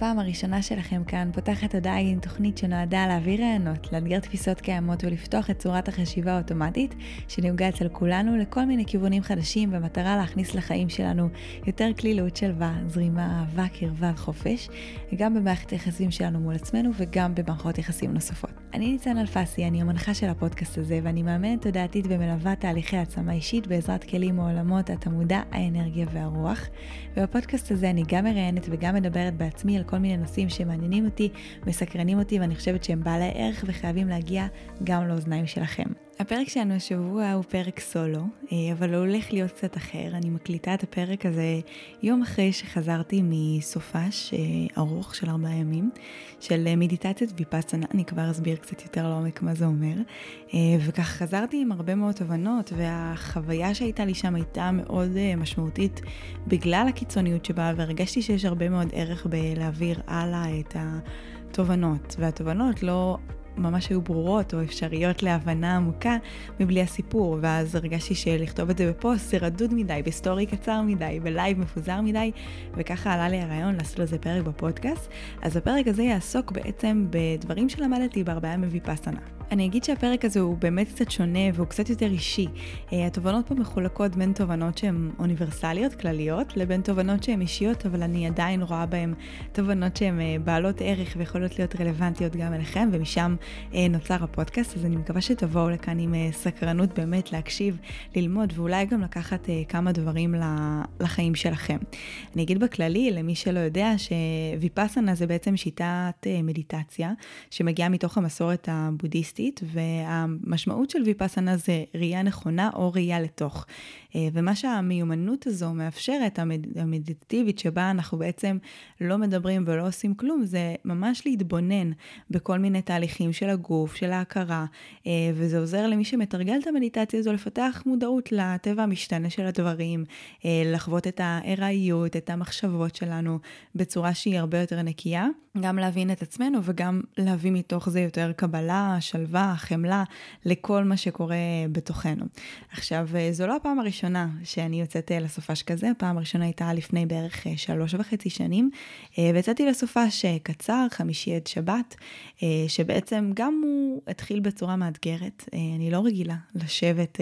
הפעם הראשונה שלכם כאן, פותחת עדיין תוכנית שנועדה להעביר רעיונות, לאתגר תפיסות קיימות ולפתוח את צורת החשיבה האוטומטית שנהוגה אצל כולנו לכל מיני כיוונים חדשים במטרה להכניס לחיים שלנו יותר כלילות שלווה, זרימה, אהבה, קרבה וחופש, גם במערכת היחסים שלנו מול עצמנו וגם במערכות יחסים נוספות. אני ניצן אלפסי, אני המנחה של הפודקאסט הזה ואני מאמנת תודעתית ומלווה תהליכי העצמה אישית בעזרת כלים מעולמות התמודה, האנרגיה והרוח. ובפודקאסט הזה אני גם מראיינת וגם מדברת בעצמי על כל מיני נושאים שמעניינים אותי, מסקרנים אותי ואני חושבת שהם בעלי ערך וחייבים להגיע גם לאוזניים שלכם. הפרק שלנו השבוע הוא פרק סולו, אה, אבל הוא הולך להיות קצת אחר. אני מקליטה את הפרק הזה יום אחרי שחזרתי מסופש אה, ארוך של ארבעה ימים, של אה, מדיטציית ויפאסנה, אני כבר אסביר קצת יותר לעומק מה זה אומר. וכך חזרתי עם הרבה מאוד תובנות, והחוויה שהייתה לי שם הייתה מאוד משמעותית בגלל הקיצוניות שבה, והרגשתי שיש הרבה מאוד ערך בלהעביר הלאה את התובנות, והתובנות לא ממש היו ברורות או אפשריות להבנה עמוקה מבלי הסיפור, ואז הרגשתי שלכתוב את זה בפוסט זה רדוד מדי, בסטורי קצר מדי, בלייב מפוזר מדי, וככה עלה לי הרעיון לעשות לזה פרק בפודקאסט. אז הפרק הזה יעסוק בעצם בדברים שלמדתי בארבעה מוויפאסנה. אני אגיד שהפרק הזה הוא באמת קצת שונה והוא קצת יותר אישי. אה, התובנות פה מחולקות בין תובנות שהן אוניברסליות, כלליות, לבין תובנות שהן אישיות, אבל אני עדיין רואה בהן תובנות שהן אה, בעלות ערך ויכולות להיות רלוונטיות גם אליכם, ומשם אה, נוצר הפודקאסט, אז אני מקווה שתבואו לכאן עם סקרנות באמת להקשיב, ללמוד, ואולי גם לקחת כמה דברים לחיים שלכם. אני אגיד בכללי, למי שלא יודע, שוויפאסנה זה בעצם שיטת מדיטציה, שמגיעה מתוך המסורת הבודהיסטית. תודעתית, והמשמעות של ויפאסנה זה ראייה נכונה או ראייה לתוך. אה, ומה שהמיומנות הזו מאפשרת, המד... המדיטטיבית, שבה אנחנו בעצם לא מדברים ולא עושים כלום, זה ממש להתבונן בכל מיני תהליכים של הגוף, של ההכרה, אה, וזה עוזר למי שמתרגל את המדיטציה הזו לפתח מודעות לטבע המשתנה של הדברים, אה, לחוות את הארעיות, את המחשבות שלנו, בצורה שהיא הרבה יותר נקייה, גם להבין את עצמנו וגם להביא מתוך זה יותר קבלה, שלווה, חמלה, לכל מה שקורה בתוכנו. עכשיו, זו לא הפעם הראשונה. הראשונה שאני יוצאת אה, לסופש כזה, הפעם הראשונה הייתה לפני בערך אה, שלוש וחצי שנים, אה, ויצאתי לסופש קצר, חמישי עד שבת, שבעצם גם הוא התחיל בצורה מאתגרת. אני לא רגילה לשבת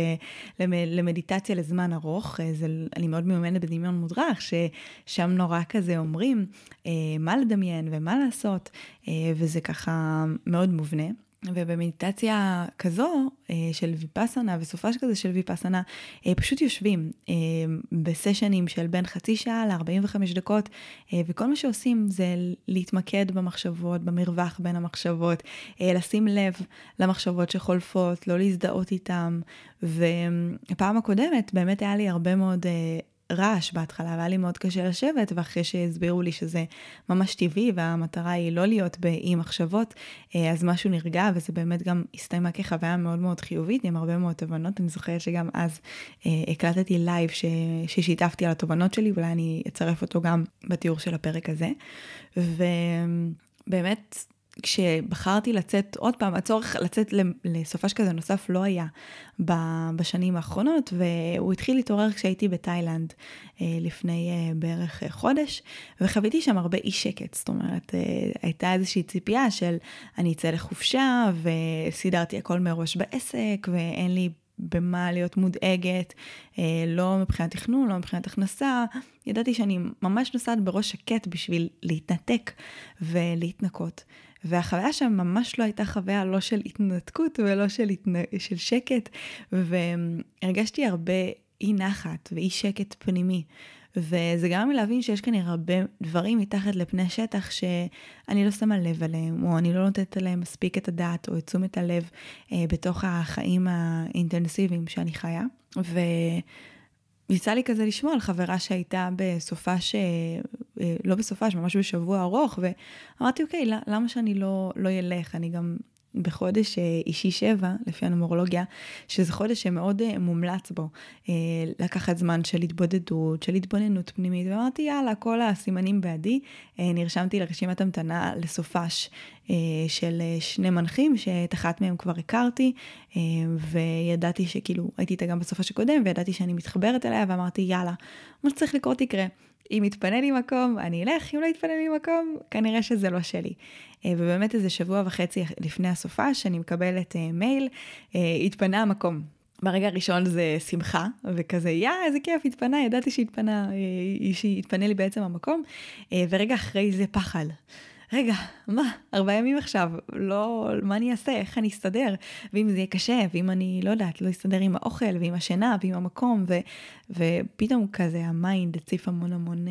למדיטציה לזמן ארוך, זה, אני מאוד מיומנת בדמיון מודרך, ששם נורא כזה אומרים מה לדמיין ומה לעשות, וזה ככה מאוד מובנה. ובמדיטציה כזו אה, של ויפאסנה וסופש כזה של ויפאסנה, אה, פשוט יושבים אה, בסשנים של בין חצי שעה ל-45 דקות, וכל מה שעושים זה להתמקד במחשבות, במרווח בין המחשבות, לשים לב למחשבות שחולפות, לא להזדהות איתם. ופעם הקודמת באמת היה לי הרבה מאוד רעש בהתחלה, והיה לי מאוד קשה לשבת, ואחרי שהסבירו לי שזה ממש טבעי, והמטרה היא לא להיות באי מחשבות, אה, אז משהו נרגע, וזה באמת גם הסתיימה כחוויה מאוד מאוד חיובית, עם הרבה מאוד תובנות. אני זוכרת שגם אז אה, הקלטתי לייב ש... ששיתפתי על התובנות שלי, ואולי אני אצרף אותו גם בתיאור של הפרק הזה. ובאמת, כשבחרתי לצאת עוד פעם, הצורך לצאת לסופש כזה נוסף לא היה בשנים האחרונות, והוא התחיל להתעורר כשהייתי בתאילנד אה, לפני אה, בערך חודש, וחוויתי שם הרבה אי שקט, זאת אומרת, אה, הייתה איזושהי ציפייה של אני אצא לחופשה, וסידרתי הכל מראש בעסק, ואין לי במה להיות מודאגת, לא מבחינת תכנון, לא מבחינת הכנסה. ידעתי שאני ממש נוסעת בראש שקט בשביל להתנתק ולהתנקות. והחוויה שם ממש לא הייתה חוויה לא של התנתקות ולא של, התנ... של שקט, והרגשתי הרבה אי נחת ואי שקט פנימי. וזה גרם לי להבין שיש כנראה הרבה דברים מתחת לפני שטח שאני לא שמה לב עליהם, או אני לא נותנת עליהם מספיק את הדעת או את תשומת הלב אה, בתוך החיים האינטנסיביים שאני חיה. ו... יצא לי כזה לשמוע על חברה שהייתה בסופש, אה, אה, לא בסופש, ממש בשבוע ארוך, ואמרתי, אוקיי, למה שאני לא, לא ילך? אני גם בחודש אה, אישי שבע, לפי הנומרולוגיה, שזה חודש שמאוד אה, מומלץ בו אה, לקחת זמן של התבודדות, של התבוננות פנימית, ואמרתי יאללה, כל הסימנים בעדי, נרשמתי לרשימת המתנה לסופש של שני מנחים, שאת אחת מהם כבר הכרתי, וידעתי שכאילו, הייתי איתה גם בסופש הקודם, וידעתי שאני מתחברת אליה, ואמרתי יאללה, מה שצריך לקרות יקרה. אם יתפנה לי מקום, אני אלך, אם לא יתפנה לי מקום, כנראה שזה לא שלי. אה, ובאמת איזה שבוע וחצי לפני הסופה, שאני מקבלת אה, מייל, אה, התפנה המקום. ברגע הראשון זה שמחה, וכזה, יא, איזה כיף, התפנה, ידעתי שהתפנה, שהתפנה לי בעצם המקום, ורגע אחרי זה פחד. רגע, מה, ארבעה ימים עכשיו, לא, מה אני אעשה, איך אני אסתדר, ואם זה יהיה קשה, ואם אני, לא יודעת, לא אסתדר עם האוכל, ועם השינה, ועם המקום, ו, ופתאום כזה ה mind הציף המון המון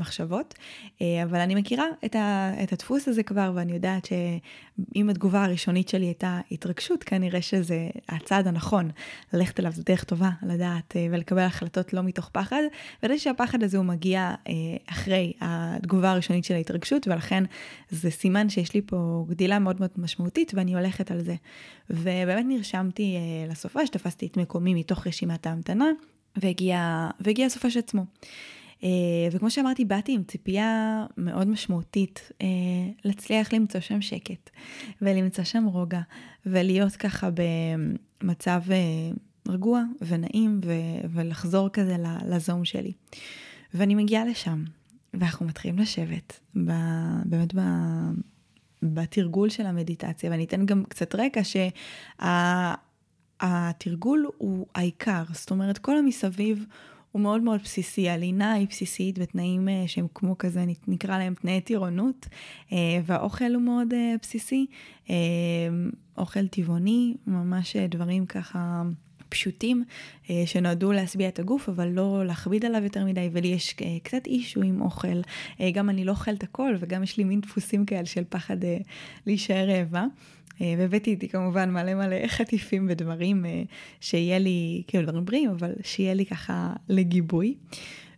מחשבות, אה, אבל אני מכירה את, ה, את הדפוס הזה כבר, ואני יודעת שאם התגובה הראשונית שלי הייתה התרגשות, כנראה שזה הצעד הנכון, ללכת אליו זו דרך טובה, לדעת אה, ולקבל החלטות לא מתוך פחד, וידעתי שהפחד הזה הוא מגיע אה, אחרי התגובה הראשונית של ההתרגשות, ולכן זה סימן שיש לי פה גדילה מאוד מאוד משמעותית, ואני הולכת על זה. ובאמת נרשמתי לסופה, שתפסתי את מקומי מתוך רשימת ההמתנה, והגיע, והגיע הסופה של עצמו. אה, וכמו שאמרתי, באתי עם ציפייה מאוד משמעותית אה, להצליח למצוא שם שקט, ולמצוא שם רוגע, ולהיות ככה במצב אה, רגוע ונעים, ו- ולחזור כזה לזום שלי. ואני מגיעה לשם, ואנחנו מתחילים לשבת, ב- באמת ב... בתרגול של המדיטציה, ואני אתן גם קצת רקע שהתרגול שה... הוא העיקר, זאת אומרת כל המסביב הוא מאוד מאוד בסיסי, הלינה היא בסיסית בתנאים אה, שהם כמו כזה, נקרא להם תנאי טירונות, אה, והאוכל הוא מאוד אה, בסיסי, אוכל טבעוני, ממש דברים ככה... פשוטים שנועדו להשביע את הגוף, אבל לא להכביד עליו יותר מדי, ולי יש קצת אישו עם אוכל. גם אני לא אוכלת הכל, וגם יש לי מין דפוסים כאלה של פחד להישאר רעבה. אה, והבאתי איתי כמובן מלא מלא חטיפים ודברים אה, שיהיה לי, כאילו דברים בריאים, אבל שיהיה לי ככה לגיבוי.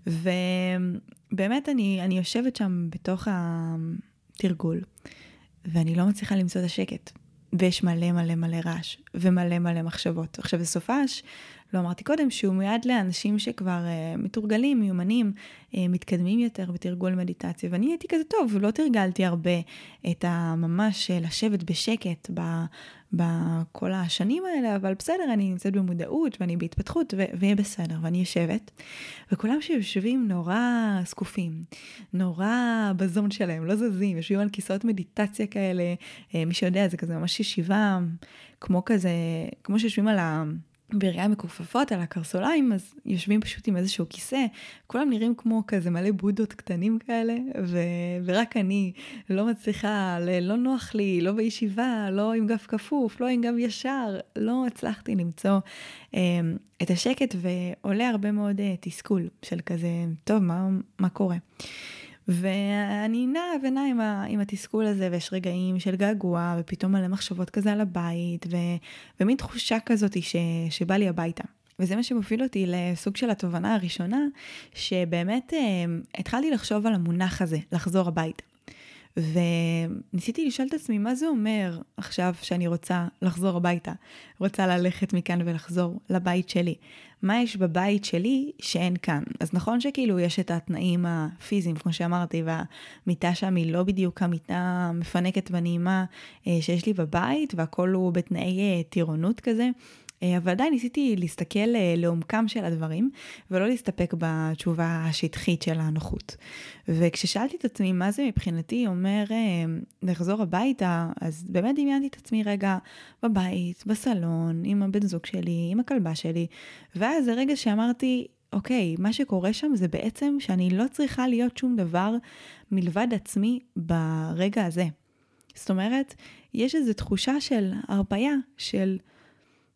ובאמת אני, אני יושבת שם בתוך התרגול, ואני לא מצליחה למצוא את השקט. ויש מלא מלא מלא רעש, ומלא מלא מחשבות. עכשיו, בסופש, לא אמרתי קודם, שהוא מיועד לאנשים שכבר uh, מתורגלים, מיומנים, uh, מתקדמים יותר בתרגול מדיטציה. ואני הייתי כזה טוב, לא תרגלתי הרבה את הממש uh, לשבת בשקט בכל השנים האלה, אבל בסדר, אני נמצאת במודעות ואני בהתפתחות ויהיה בסדר. ואני יושבת, וכולם שיושבים נורא זקופים, נורא בזון שלהם, לא זזים, יושבים על כיסאות מדיטציה כאלה, uh, מי שיודע, זה כזה ממש ישיבה, כמו כזה, כמו שיושבים על ה... ברגליים מכופפות על הקרסוליים, אז יושבים פשוט עם איזשהו כיסא, כולם נראים כמו כזה מלא בודות קטנים כאלה, ו- ורק אני לא מצליחה, ל- לא נוח לי, לא בישיבה, לא עם גב כפוף, לא עם גב ישר, לא הצלחתי למצוא אה, את השקט, ועולה הרבה מאוד אה, תסכול של כזה, טוב, מה, מה קורה? ואני נעה ונעה עם, עם התסכול הזה, ויש רגעים של געגוע, ופתאום מלא מחשבות כזה על הבית, ו, ומין תחושה כזאת ש, שבא לי הביתה. וזה מה שמוביל אותי לסוג של התובנה הראשונה, שבאמת אה, התחלתי לחשוב על המונח הזה, לחזור הביתה. וניסיתי לשאול את עצמי, מה זה אומר עכשיו שאני רוצה לחזור הביתה? רוצה ללכת מכאן ולחזור לבית שלי. מה יש בבית שלי שאין כאן? אז נכון שכאילו יש את התנאים הפיזיים, כמו שאמרתי, והמיטה שם היא לא בדיוק המיטה המפנקת והנעימה אה, שיש לי בבית, והכל הוא בתנאי אה, טירונות כזה. אה, אבל עדיין ניסיתי להסתכל אה, לעומקם של הדברים, ולא להסתפק בתשובה השטחית של הנוחות. וכששאלתי את עצמי מה זה מבחינתי אומר אה, לחזור הביתה, אז באמת דמיינתי את עצמי רגע בבית, בסלון, עם הבן זוג שלי, עם הכלבה שלי, ואז זה רגע שאמרתי, אוקיי, מה שקורה שם זה בעצם שאני לא צריכה להיות שום דבר מלבד עצמי ברגע הזה. זאת אומרת, יש איזו תחושה של הרפאיה, של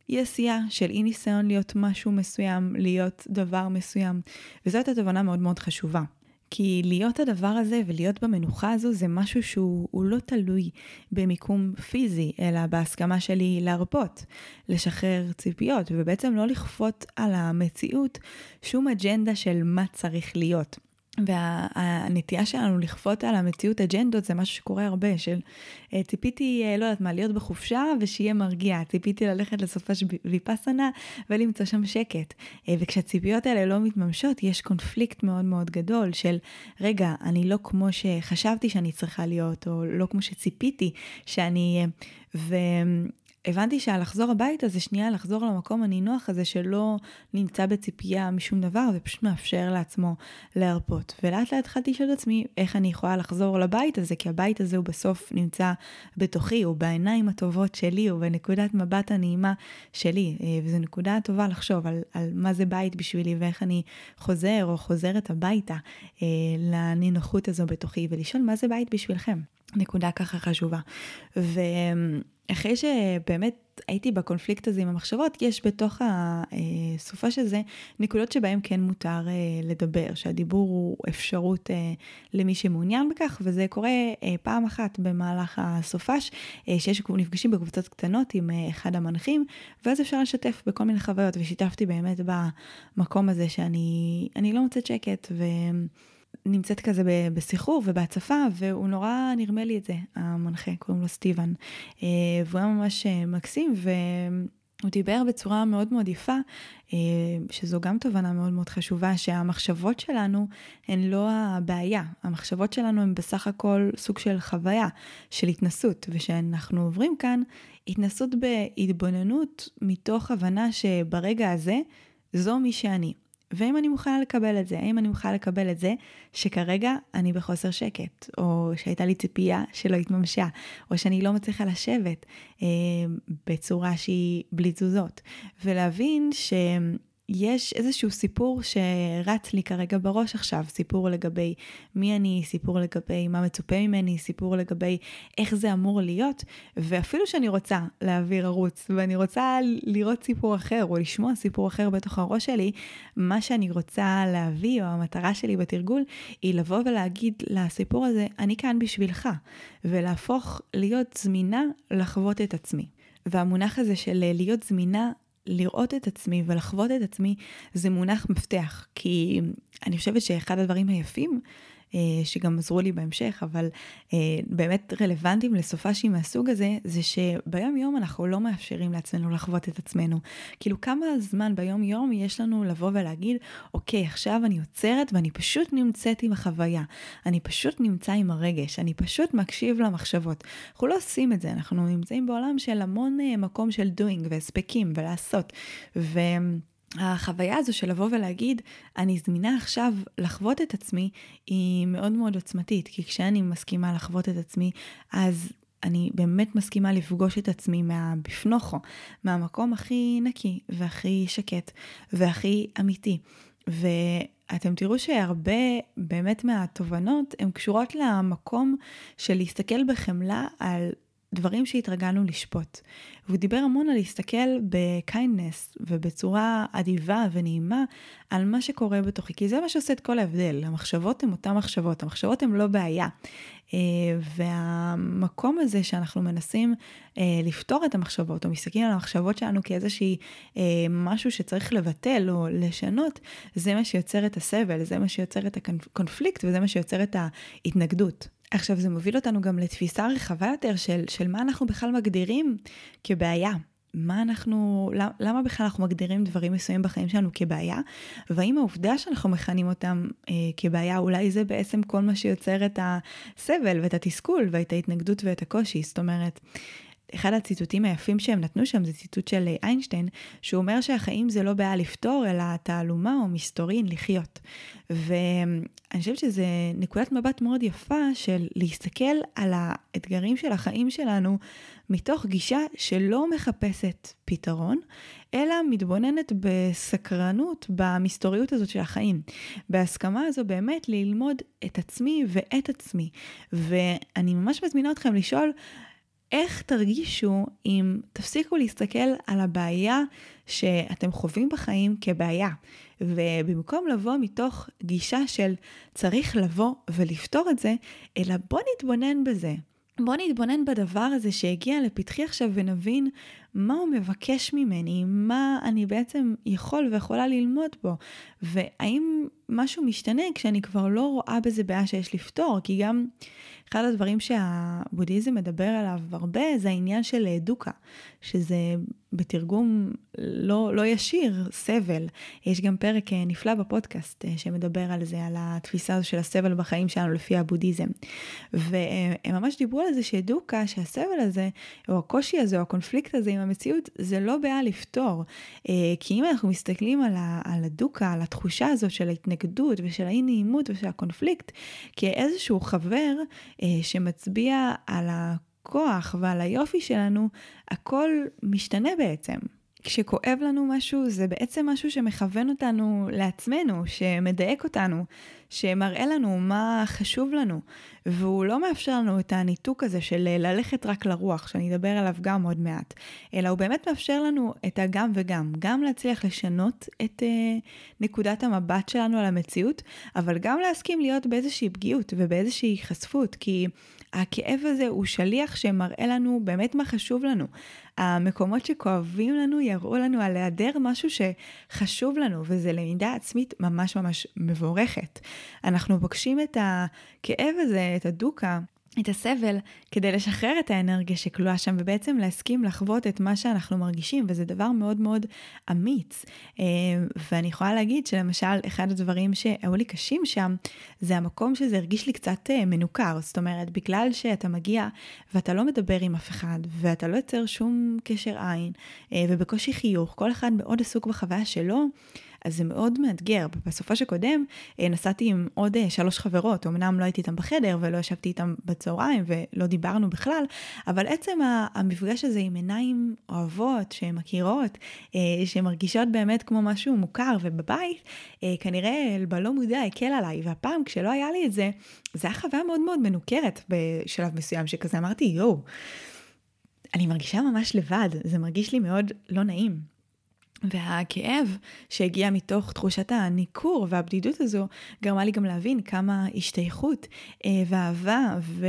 אי עשייה, של אי ניסיון להיות משהו מסוים, להיות דבר מסוים. וזאת התובנה מאוד מאוד חשובה. כי להיות הדבר הזה ולהיות במנוחה הזו זה משהו שהוא לא תלוי במיקום פיזי, אלא בהסכמה שלי להרפות, לשחרר ציפיות, ובעצם לא לכפות על המציאות שום אג'נדה של מה צריך להיות. והנטייה שלנו לכפות על המציאות אג'נדות זה משהו שקורה הרבה, של אה, ציפיתי, אה, לא יודעת מה, להיות בחופשה ושיהיה מרגיע, ציפיתי ללכת לסופש ויפאסנה ולמצוא שם שקט. אה, וכשהציפיות האלה לא מתממשות, יש קונפליקט מאוד מאוד גדול של, רגע, אני לא כמו שחשבתי שאני צריכה להיות, או לא כמו שציפיתי שאני. ו... הבנתי שהלחזור הביתה זה שנייה לחזור למקום הנינוח הזה שלא נמצא בציפייה משום דבר ופשוט מאפשר לעצמו להרפות. ולאט לאט התחלתי לשאול את עצמי איך אני יכולה לחזור לבית הזה, כי הבית הזה הוא בסוף נמצא בתוכי, הוא בעיניים הטובות שלי, הוא בנקודת מבט הנעימה שלי. אה, וזו נקודה טובה לחשוב על, על מה זה בית בשבילי ואיך אני חוזר או חוזרת הביתה אה, לנינוחות הזו בתוכי, ולשאול מה זה בית בשבילכם. נקודה ככה חשובה. ו... אחרי שבאמת הייתי בקונפליקט הזה עם המחשבות, יש בתוך הסופה של זה נקודות שבהן כן מותר אה, לדבר, שהדיבור הוא אפשרות אה, למי שמעוניין בכך, וזה קורה אה, פעם אחת במהלך הסופש, שיש נפגשים בקבוצות קטנות עם אחד המנחים, ואז אפשר לשתף בכל מיני חוויות, ושיתפתי באמת במקום הזה שאני לא מוצאת שקט, ו... נמצאת כזה בסחרור ובהצפה, והוא נורא נרמה לי את זה, המנחה, קוראים לו סטיבן. אה, והוא היה ממש אה, מקסים, והוא דיבר בצורה מאוד מאוד יפה, אה, שזו גם תובנה מאוד מאוד חשובה, שהמחשבות שלנו הן לא הבעיה, המחשבות שלנו הן בסך הכל סוג של חוויה, של התנסות, ושאנחנו עוברים כאן התנסות בהתבוננות מתוך הבנה שברגע הזה, זו מי שאני. ואם אני מוכנה לקבל את זה, האם אני מוכנה לקבל את זה שכרגע אני בחוסר שקט, או שהייתה לי ציפייה שלא התממשה, או שאני לא מצליחה לשבת אה, בצורה שהיא בלי תזוזות, ולהבין ש... יש איזשהו סיפור שרץ לי כרגע בראש עכשיו, סיפור לגבי מי אני, סיפור לגבי מה מצופה ממני, סיפור לגבי איך זה אמור להיות, ואפילו שאני רוצה להעביר ערוץ ואני רוצה לראות סיפור אחר או לשמוע סיפור אחר בתוך הראש שלי, מה שאני רוצה להביא או המטרה שלי בתרגול היא לבוא ולהגיד לסיפור הזה, אני כאן בשבילך, ולהפוך להיות זמינה לחוות את עצמי. והמונח הזה של להיות זמינה לראות את עצמי ולחוות את עצמי זה מונח מפתח, כי אני חושבת שאחד הדברים היפים שגם עזרו לי בהמשך, אבל אה, באמת רלוונטיים לסופאשים מהסוג הזה, זה שביום יום אנחנו לא מאפשרים לעצמנו לחוות את עצמנו. כאילו כמה זמן ביום יום יש לנו לבוא ולהגיד, אוקיי, עכשיו אני עוצרת ואני פשוט נמצאת עם החוויה, אני פשוט נמצא עם הרגש, אני פשוט מקשיב למחשבות. אנחנו לא עושים את זה, אנחנו נמצאים בעולם של המון אה, מקום של doing והספקים ולעשות. ו... החוויה הזו של לבוא ולהגיד, אני זמינה עכשיו לחוות את עצמי, היא מאוד מאוד עוצמתית, כי כשאני מסכימה לחוות את עצמי, אז אני באמת מסכימה לפגוש את עצמי מהבפנוכו, מהמקום הכי נקי והכי שקט והכי אמיתי. ואתם תראו שהרבה באמת מהתובנות הן קשורות למקום של להסתכל בחמלה על דברים שהתרגלנו לשפוט. והוא דיבר המון על להסתכל ב kindness ובצורה אדיבה ונעימה על מה שקורה בתוכי, כי זה מה שעושה את כל ההבדל. המחשבות הן אותן מחשבות, המחשבות הן לא בעיה. אה, והמקום הזה שאנחנו מנסים אה, לפתור את המחשבות, או מסתכלים על המחשבות שלנו כאיזושהי אה, משהו שצריך לבטל או לשנות, זה מה שיוצר את הסבל, זה מה שיוצר את הקונפליקט וזה מה שיוצר את ההתנגדות. עכשיו זה מוביל אותנו גם לתפיסה רחבה יותר של, של מה אנחנו בכלל מגדירים כבעיה. מה אנחנו, למה בכלל אנחנו מגדירים דברים מסוימים בחיים שלנו כבעיה, והאם העובדה שאנחנו מכנים אותם אה, כבעיה, אולי זה בעצם כל מה שיוצר את הסבל ואת התסכול ואת ההתנגדות ואת הקושי. זאת אומרת, אחד הציטוטים היפים שהם נתנו שם זה ציטוט של איינשטיין, שהוא אומר שהחיים זה לא בעיה לפתור, אלא תעלומה או מסתורין לחיות. ואני חושבת שזה נקודת מבט מאוד יפה של להסתכל על האתגרים של החיים שלנו מתוך גישה שלא מחפשת פתרון, אלא מתבוננת בסקרנות במסתוריות הזאת של החיים. בהסכמה הזו באמת ללמוד את עצמי ואת עצמי. ואני ממש מזמינה אתכם לשאול, איך תרגישו אם תפסיקו להסתכל על הבעיה שאתם חווים בחיים כבעיה, ובמקום לבוא מתוך גישה של צריך לבוא ולפתור את זה, אלא בוא נתבונן בזה. בוא נתבונן בדבר הזה שהגיע לפתחי עכשיו ונבין מה הוא מבקש ממני, מה אני בעצם יכול ויכולה ללמוד בו, והאם משהו משתנה כשאני כבר לא רואה בזה בעיה שיש לפתור, כי גם אחד הדברים שהבודהיזם מדבר עליו הרבה זה העניין של דוקה, שזה בתרגום לא, לא ישיר, סבל. יש גם פרק אה, נפלא בפודקאסט אה, שמדבר על זה, על התפיסה הזו של הסבל בחיים שלנו לפי הבודהיזם. והם ממש דיברו על זה שדוקה, שהסבל הזה, או הקושי הזה, או הקונפליקט הזה עם המציאות, זה לא בעיה לפתור. אה, כי אם אנחנו מסתכלים על, הדוקה, על התחושה הזאת של ההתנגדות ושל האי נעימות ושל הקונפליקט, כאיזשהו חבר שמצביע על ה... הכוח ועל היופי שלנו, הכל משתנה בעצם. כשכואב לנו משהו, זה בעצם משהו שמכוון אותנו לעצמנו, שמדייק אותנו, שמראה לנו מה חשוב לנו, והוא לא מאפשר לנו את הניתוק הזה של ללכת רק לרוח, שאני אדבר עליו גם עוד מעט, אלא הוא באמת מאפשר לנו את הגם וגם, גם להצליח לשנות את uh, נקודת המבט שלנו על המציאות, אבל גם להסכים להיות באיזושהי פגיעות ובאיזושהי חשפות, כי הכאב הזה הוא שליח שמראה לנו באמת מה חשוב לנו. המקומות שכואבים לנו יראו לנו על היעדר משהו שחשוב לנו, וזה למידה עצמית ממש ממש מבורכת. אנחנו פוגשים את הכאב הזה, את הדוקה, את הסבל כדי לשחרר את האנרגיה שכלואה שם ובעצם להסכים לחוות את מה שאנחנו מרגישים וזה דבר מאוד מאוד אמיץ. אה, ואני יכולה להגיד שלמשל אחד הדברים שהיו לי קשים שם זה המקום שזה הרגיש לי קצת אה, מנוכר. זאת אומרת בגלל שאתה מגיע ואתה לא מדבר עם אף אחד ואתה לא יוצר שום קשר עין אה, ובקושי חיוך כל אחד מאוד עסוק בחוויה שלו. אז זה מאוד מאתגר. בסופו של קודם אה, נסעתי עם עוד אה, שלוש חברות, אמנם לא הייתי איתם בחדר ולא ישבתי איתם בצהריים ולא דיברנו בכלל, אבל עצם המפגש הזה עם עיניים אוהבות, שהן מכירות, אה, שמרגישות באמת כמו משהו מוכר ובבית, כנראה בלא מודע הקל עליי, והפעם כשלא היה לי את זה, זה היה חוויה מאוד מאוד מנוכרת בשלב מסוים, שכזה אמרתי, יואו. אני מרגישה ממש לבד, זה מרגיש לי מאוד לא נעים. והכאב שהגיע מתוך תחושת הניכור והבדידות הזו גרמה לי גם להבין כמה השתייכות אה, ואהבה ו...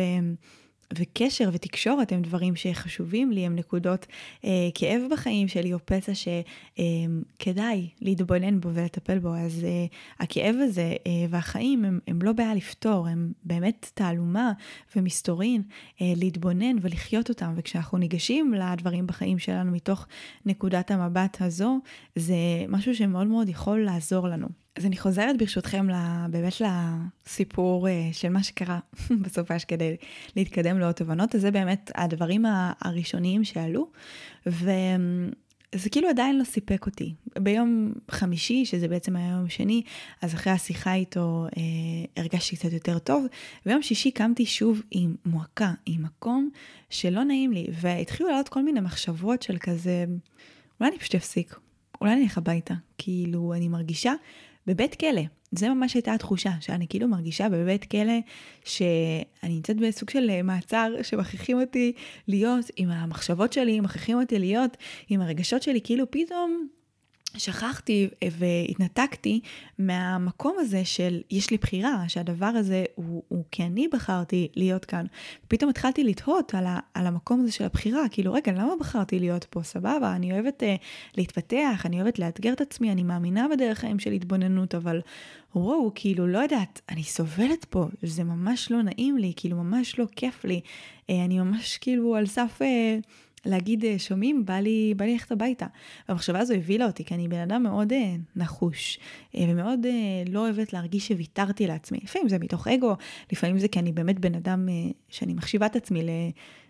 וקשר ותקשורת הם דברים שחשובים לי, הם נקודות אה, כאב בחיים שלי או פצע שכדאי אה, להתבונן בו ולטפל בו. אז אה, הכאב הזה אה, והחיים הם, הם לא בעיה לפתור, הם באמת תעלומה ומסתורין אה, להתבונן ולחיות אותם. וכשאנחנו ניגשים לדברים בחיים שלנו מתוך נקודת המבט הזו, זה משהו שמאוד מאוד יכול לעזור לנו. אז אני חוזרת ברשותכם באמת לסיפור אה, של מה שקרה בסופש כדי להתקדם לעוד תובנות, אז זה באמת הדברים הראשוניים שעלו, וזה כאילו עדיין לא סיפק אותי. ביום חמישי, שזה בעצם היה יום שני, אז אחרי השיחה איתו אה, הרגשתי קצת יותר טוב, ביום שישי קמתי שוב עם מועקה, עם מקום שלא נעים לי, והתחילו לעלות כל מיני מחשבות של כזה, אולי אני פשוט אפסיק, אולי אני אלך הביתה. כאילו, אני מרגישה בבית כלא. זה ממש הייתה התחושה, שאני כאילו מרגישה בבית כלא שאני נמצאת בסוג של אה, מעצר שמכריחים אותי להיות עם המחשבות שלי, מכריחים אותי להיות עם הרגשות שלי, כאילו פתאום שכחתי והתנתקתי מהמקום הזה של יש לי בחירה, שהדבר הזה הוא, הוא כי אני בחרתי להיות כאן. פתאום התחלתי לתהות על, ה, על המקום הזה של הבחירה, כאילו רגע, למה בחרתי להיות פה? סבבה, אני אוהבת uh, להתפתח, אני אוהבת לאתגר את עצמי, אני מאמינה בדרך חיים של התבוננות, אבל וואו, כאילו, לא יודעת, אני סובלת פה, זה ממש לא נעים לי, כאילו, ממש לא כיף לי. Uh, אני ממש כאילו על סף... Uh, להגיד, אה, שומעים, בא לי, בא לי ללכת הביתה. והמחשבה הזו הבילה אותי, כי אני בן אדם מאוד אה, נחוש, אה, ומאוד לא אוהבת להרגיש שוויתרתי לעצמי. לפעמים זה מתוך אגו, לפעמים זה כי אני באמת בן אדם שאני מחשיבה את עצמי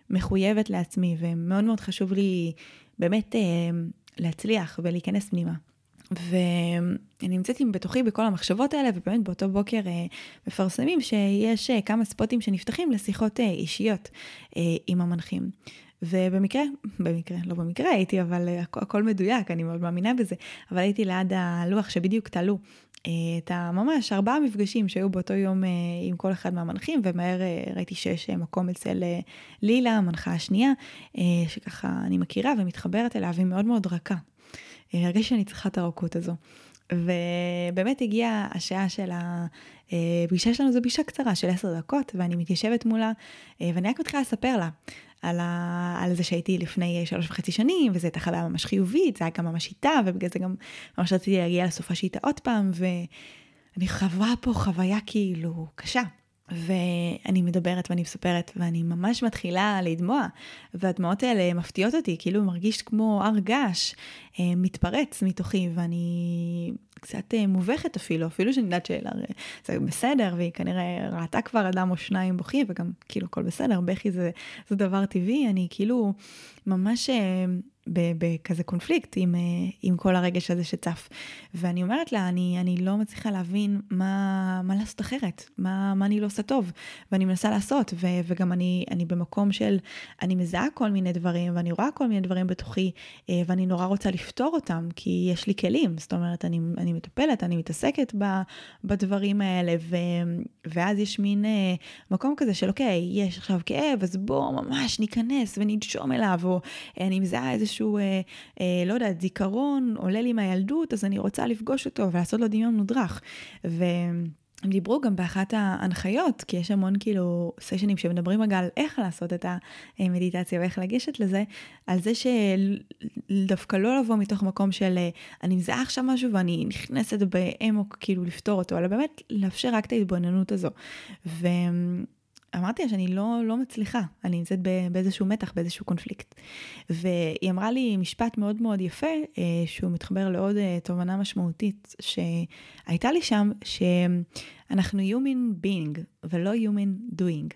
למחויבת לעצמי, ומאוד מאוד חשוב לי באמת להצליח ולהיכנס פנימה. ואני נמצאת עם בתוכי בכל המחשבות האלה, ובאמת באותו בוקר אה, מפרסמים שיש אה, כמה ספוטים שנפתחים לשיחות אה, אישיות אה, עם המנחים. ובמקרה, במקרה, לא במקרה הייתי, אבל הכ- הכל מדויק, אני מאוד מאמינה בזה, אבל הייתי ליד הלוח שבדיוק תלו אה, את הממש ארבעה מפגשים שהיו באותו יום אה, עם כל אחד מהמנחים, ומהר אה, ראיתי שיש מקום אצל לילה, המנחה השנייה, שככה אני מכירה ומתחברת אליה, והיא מאוד מאוד רכה. הרגשתי שאני צריכה את הרכות הזו. ובאמת הגיעה השעה של הפגישה שלנו, זו פגישה קצרה של עשר דקות, ואני מתיישבת מולה, ואני רק מתחילה לספר לה על, ה, על זה שהייתי לפני שלוש וחצי שנים, וזו הייתה חוויה ממש חיובית, זה היה גם ממש איתה, ובגלל זה גם ממש רציתי להגיע לסופה שאיתה עוד פעם, ואני חווה פה חוויה כאילו קשה. ואני מדברת ואני מספרת ואני ממש מתחילה לדמוע והדמעות האלה מפתיעות אותי כאילו מרגיש כמו הר געש אה, מתפרץ מתוכי ואני קצת אה, מובכת אפילו אפילו שאני יודעת שזה בסדר והיא כנראה ראתה כבר אדם או שניים בוכי וגם כאילו הכל בסדר בכי זה, זה דבר טבעי אני כאילו ממש אה, בכזה קונפליקט עם, אה, עם כל הרגש הזה שצף. ואני אומרת לה, אני, אני לא מצליחה להבין מה, מה לעשות אחרת, מה, מה אני לא עושה טוב, ואני מנסה לעשות, ו, וגם אני, אני במקום של, אני מזהה כל מיני דברים, ואני רואה כל מיני דברים בתוכי, אה, ואני נורא רוצה לפתור אותם, כי יש לי כלים, זאת אומרת, אני, אני מטפלת, אני מתעסקת ב, בדברים האלה, ו, ואז יש מין אה, מקום כזה של, אוקיי, יש עכשיו כאב, אז בואו ממש ניכנס וננשום אליו, או אני מזהה איזשהו... איזשהו, אה, אה, לא יודעת, זיכרון עולה לי מהילדות, אז אני רוצה לפגוש אותו ולעשות לו דמיון מודרך. ו... הם דיברו גם באחת ההנחיות, כי יש המון כאילו סשנים שמדברים רגע על איך לעשות את המדיטציה ואיך לגשת לזה, על זה שדווקא לא לבוא מתוך מקום של אה, אני מזהה עכשיו משהו ואני נכנסת באמוק כאילו לפתור אותו, אלא באמת לאפשר רק את ההתבוננות הזו. ו... אמרתי לה שאני לא, לא מצליחה, אני נמצאת באיזשהו מתח, באיזשהו קונפליקט. והיא אמרה לי משפט מאוד מאוד יפה, אה, שהוא מתחבר לעוד אה, תובנה משמעותית שהייתה לי שם, שאנחנו human being ולא human doing.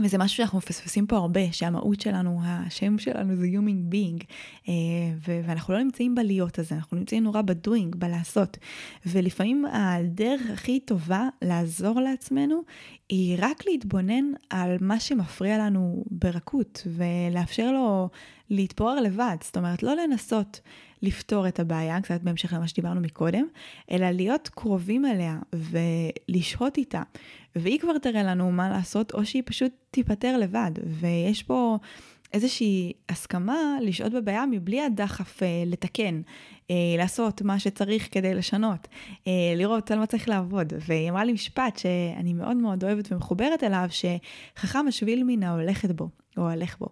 וזה משהו שאנחנו מפספסים פה הרבה, שהמהות שלנו, השם שלנו זה human being, אה, ואנחנו לא נמצאים בלהיות הזה, אנחנו נמצאים נורא בדוינג, בלעשות. ולפעמים הדרך הכי טובה לעזור לעצמנו היא רק להתבונן על מה שמפריע לנו ברכות, ולאפשר לו להתפורר לבד, זאת אומרת, לא לנסות לפתור את הבעיה, קצת בהמשך למה שדיברנו מקודם, אלא להיות קרובים אליה ולשהות איתה. והיא כבר תראה לנו מה לעשות, או שהיא פשוט תיפטר לבד. ויש פה איזושהי הסכמה לשהות בבעיה מבלי הדחף אה, לתקן, אה, לעשות מה שצריך כדי לשנות, אה, לראות על מה צריך לעבוד. והיא אמרה לי משפט שאני מאוד מאוד אוהבת ומחוברת אליו, שחכם השביל מן ההולכת בו. או הלך בו.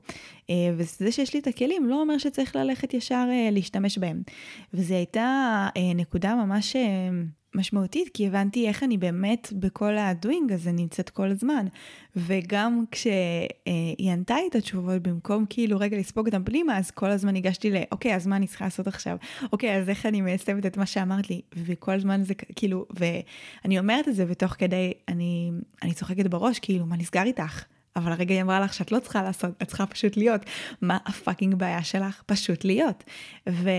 אה, וזה שיש לי את הכלים לא אומר שצריך ללכת ישר אה, להשתמש בהם. וזו הייתה אה, נקודה ממש משמעותית, כי הבנתי איך אני באמת בכל הדוינג הזה נמצאת כל הזמן. וגם כשהיא ענתה לי את התשובות, במקום כאילו רגע לספוג אותם פנימה, אז כל הזמן ניגשתי ל, אוקיי, אז מה אני צריכה לעשות עכשיו? אוקיי, אז איך אני מיישמת את מה שאמרת לי? וכל הזמן זה כאילו, ואני אומרת את זה, ותוך כדי אני, אני צוחקת בראש, כאילו, מה נסגר איתך? אבל הרגע היא אמרה לך שאת לא צריכה לעשות, את צריכה פשוט להיות. מה הפאקינג בעיה שלך? פשוט להיות. ו...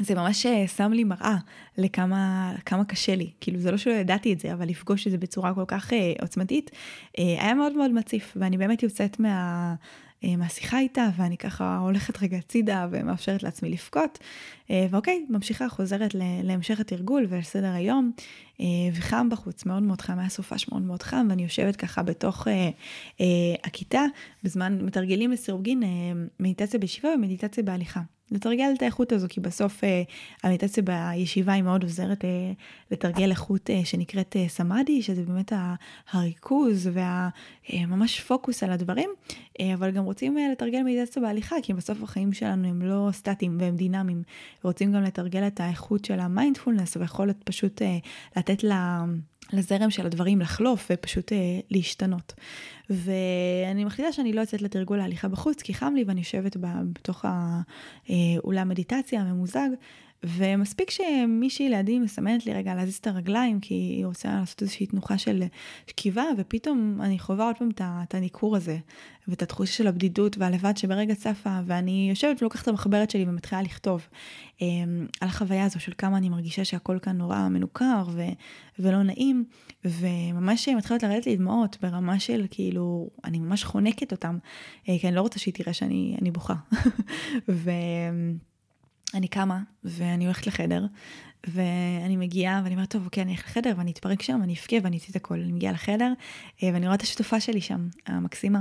זה ממש אה, שם לי מראה לכמה כמה קשה לי, כאילו זה לא שלא ידעתי את זה, אבל לפגוש את זה בצורה כל כך אה, עוצמתית, אה, היה מאוד מאוד מציף, ואני באמת יוצאת מה, מהשיחה איתה, ואני ככה הולכת רגע הצידה ומאפשרת לעצמי לבכות, אה, ואוקיי, ממשיכה, חוזרת להמשך התרגול ולסדר היום, אה, וחם בחוץ, מאוד מאוד חם, היה סופש מאוד מאוד חם, ואני יושבת ככה בתוך הכיתה, בזמן מתרגלים לסירוגין מדיטציה בישיבה ומדיטציה בהליכה. לתרגל את האיכות הזו, כי בסוף אה, המדיטציה בישיבה היא מאוד עוזרת אה, לתרגל איכות אה, שנקראת אה, סמאדי, שזה באמת הריכוז והממש אה, פוקוס על הדברים, אה, אבל גם רוצים אה, לתרגל מדיטציה בהליכה, כי בסוף החיים שלנו הם לא סטטיים והם דינמיים. רוצים גם לתרגל את האיכות של המיינדפולנס ויכולת פשוט אה, לתת לה... לזרם של הדברים לחלוף ופשוט אה, להשתנות. ואני מחליטה שאני לא יוצאת לתרגול ההליכה בחוץ, כי חם לי ואני יושבת בתוך האולם מדיטציה הממוזג, ומספיק שמישהי לידי מסמנת לי רגע להזיז את הרגליים, כי היא רוצה לעשות איזושהי תנוחה של שכיבה, ופתאום אני חווה עוד פעם את הניכור הזה, ואת התחושה של הבדידות והלבד שברגע צפה, ואני יושבת ולוקחת את המחברת שלי ומתחילה לכתוב אה, על החוויה הזו של כמה אני מרגישה שהכל כאן נורא מנוכר ו, ולא נעים, וממש מתחילות לרדת לי דמעות ברמה של כאילו, אני ממש חונקת אותם, אה, כי אני לא רוצה שהיא תראה שאני בוכה. ו... אני קמה ואני הולכת לחדר, ואני מגיעה ואני אומרת, טוב, אוקיי, אני אלך לחדר ואני אתפרק שם, אני אבכה ואני אצא את הכל. אני מגיעה לחדר אה, ואני רואה את השותפה שלי שם, המקסימה.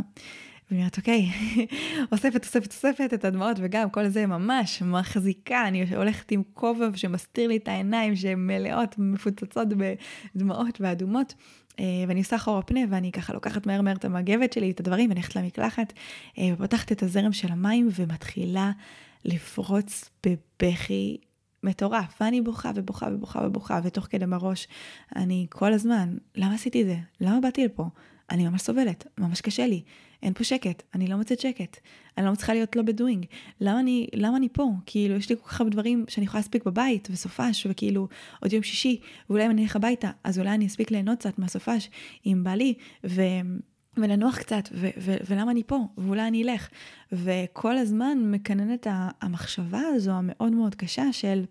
ואני אומרת, אוקיי, אוספת, אוספת, אוספת את הדמעות, וגם כל זה ממש מחזיקה, אני הולכת עם כובע שמסתיר לי את העיניים שהן מלאות, מפוצצות בדמעות ואדומות. אה, ואני עושה אחורה פנה, ואני ככה לוקחת מהר מהר את המגבת שלי, את הדברים, ואני הולכת למקלחת, אה, ופותחת את הזרם של המים, ומתחילה לפרוץ בבכי מטורף, ואני בוכה ובוכה ובוכה ובוכה, ותוך כדי בראש, אני כל הזמן, למה עשיתי את זה? למה באתי לפה? אני ממש סובלת, ממש קשה לי, אין פה שקט, אני לא מוצאת שקט, אני לא מצליחה להיות לא בדואינג, למה אני, למה אני פה? כאילו, יש לי כל כך הרבה דברים שאני יכולה להספיק בבית, וסופש, וכאילו, עוד יום שישי, ואולי אם אני אלך הביתה, אז אולי אני אספיק ליהנות קצת מהסופש עם בעלי, ו... ולנוח קצת, ו- ו- ולמה אני פה, ואולי אני אלך. וכל הזמן מקננת המחשבה הזו המאוד מאוד קשה של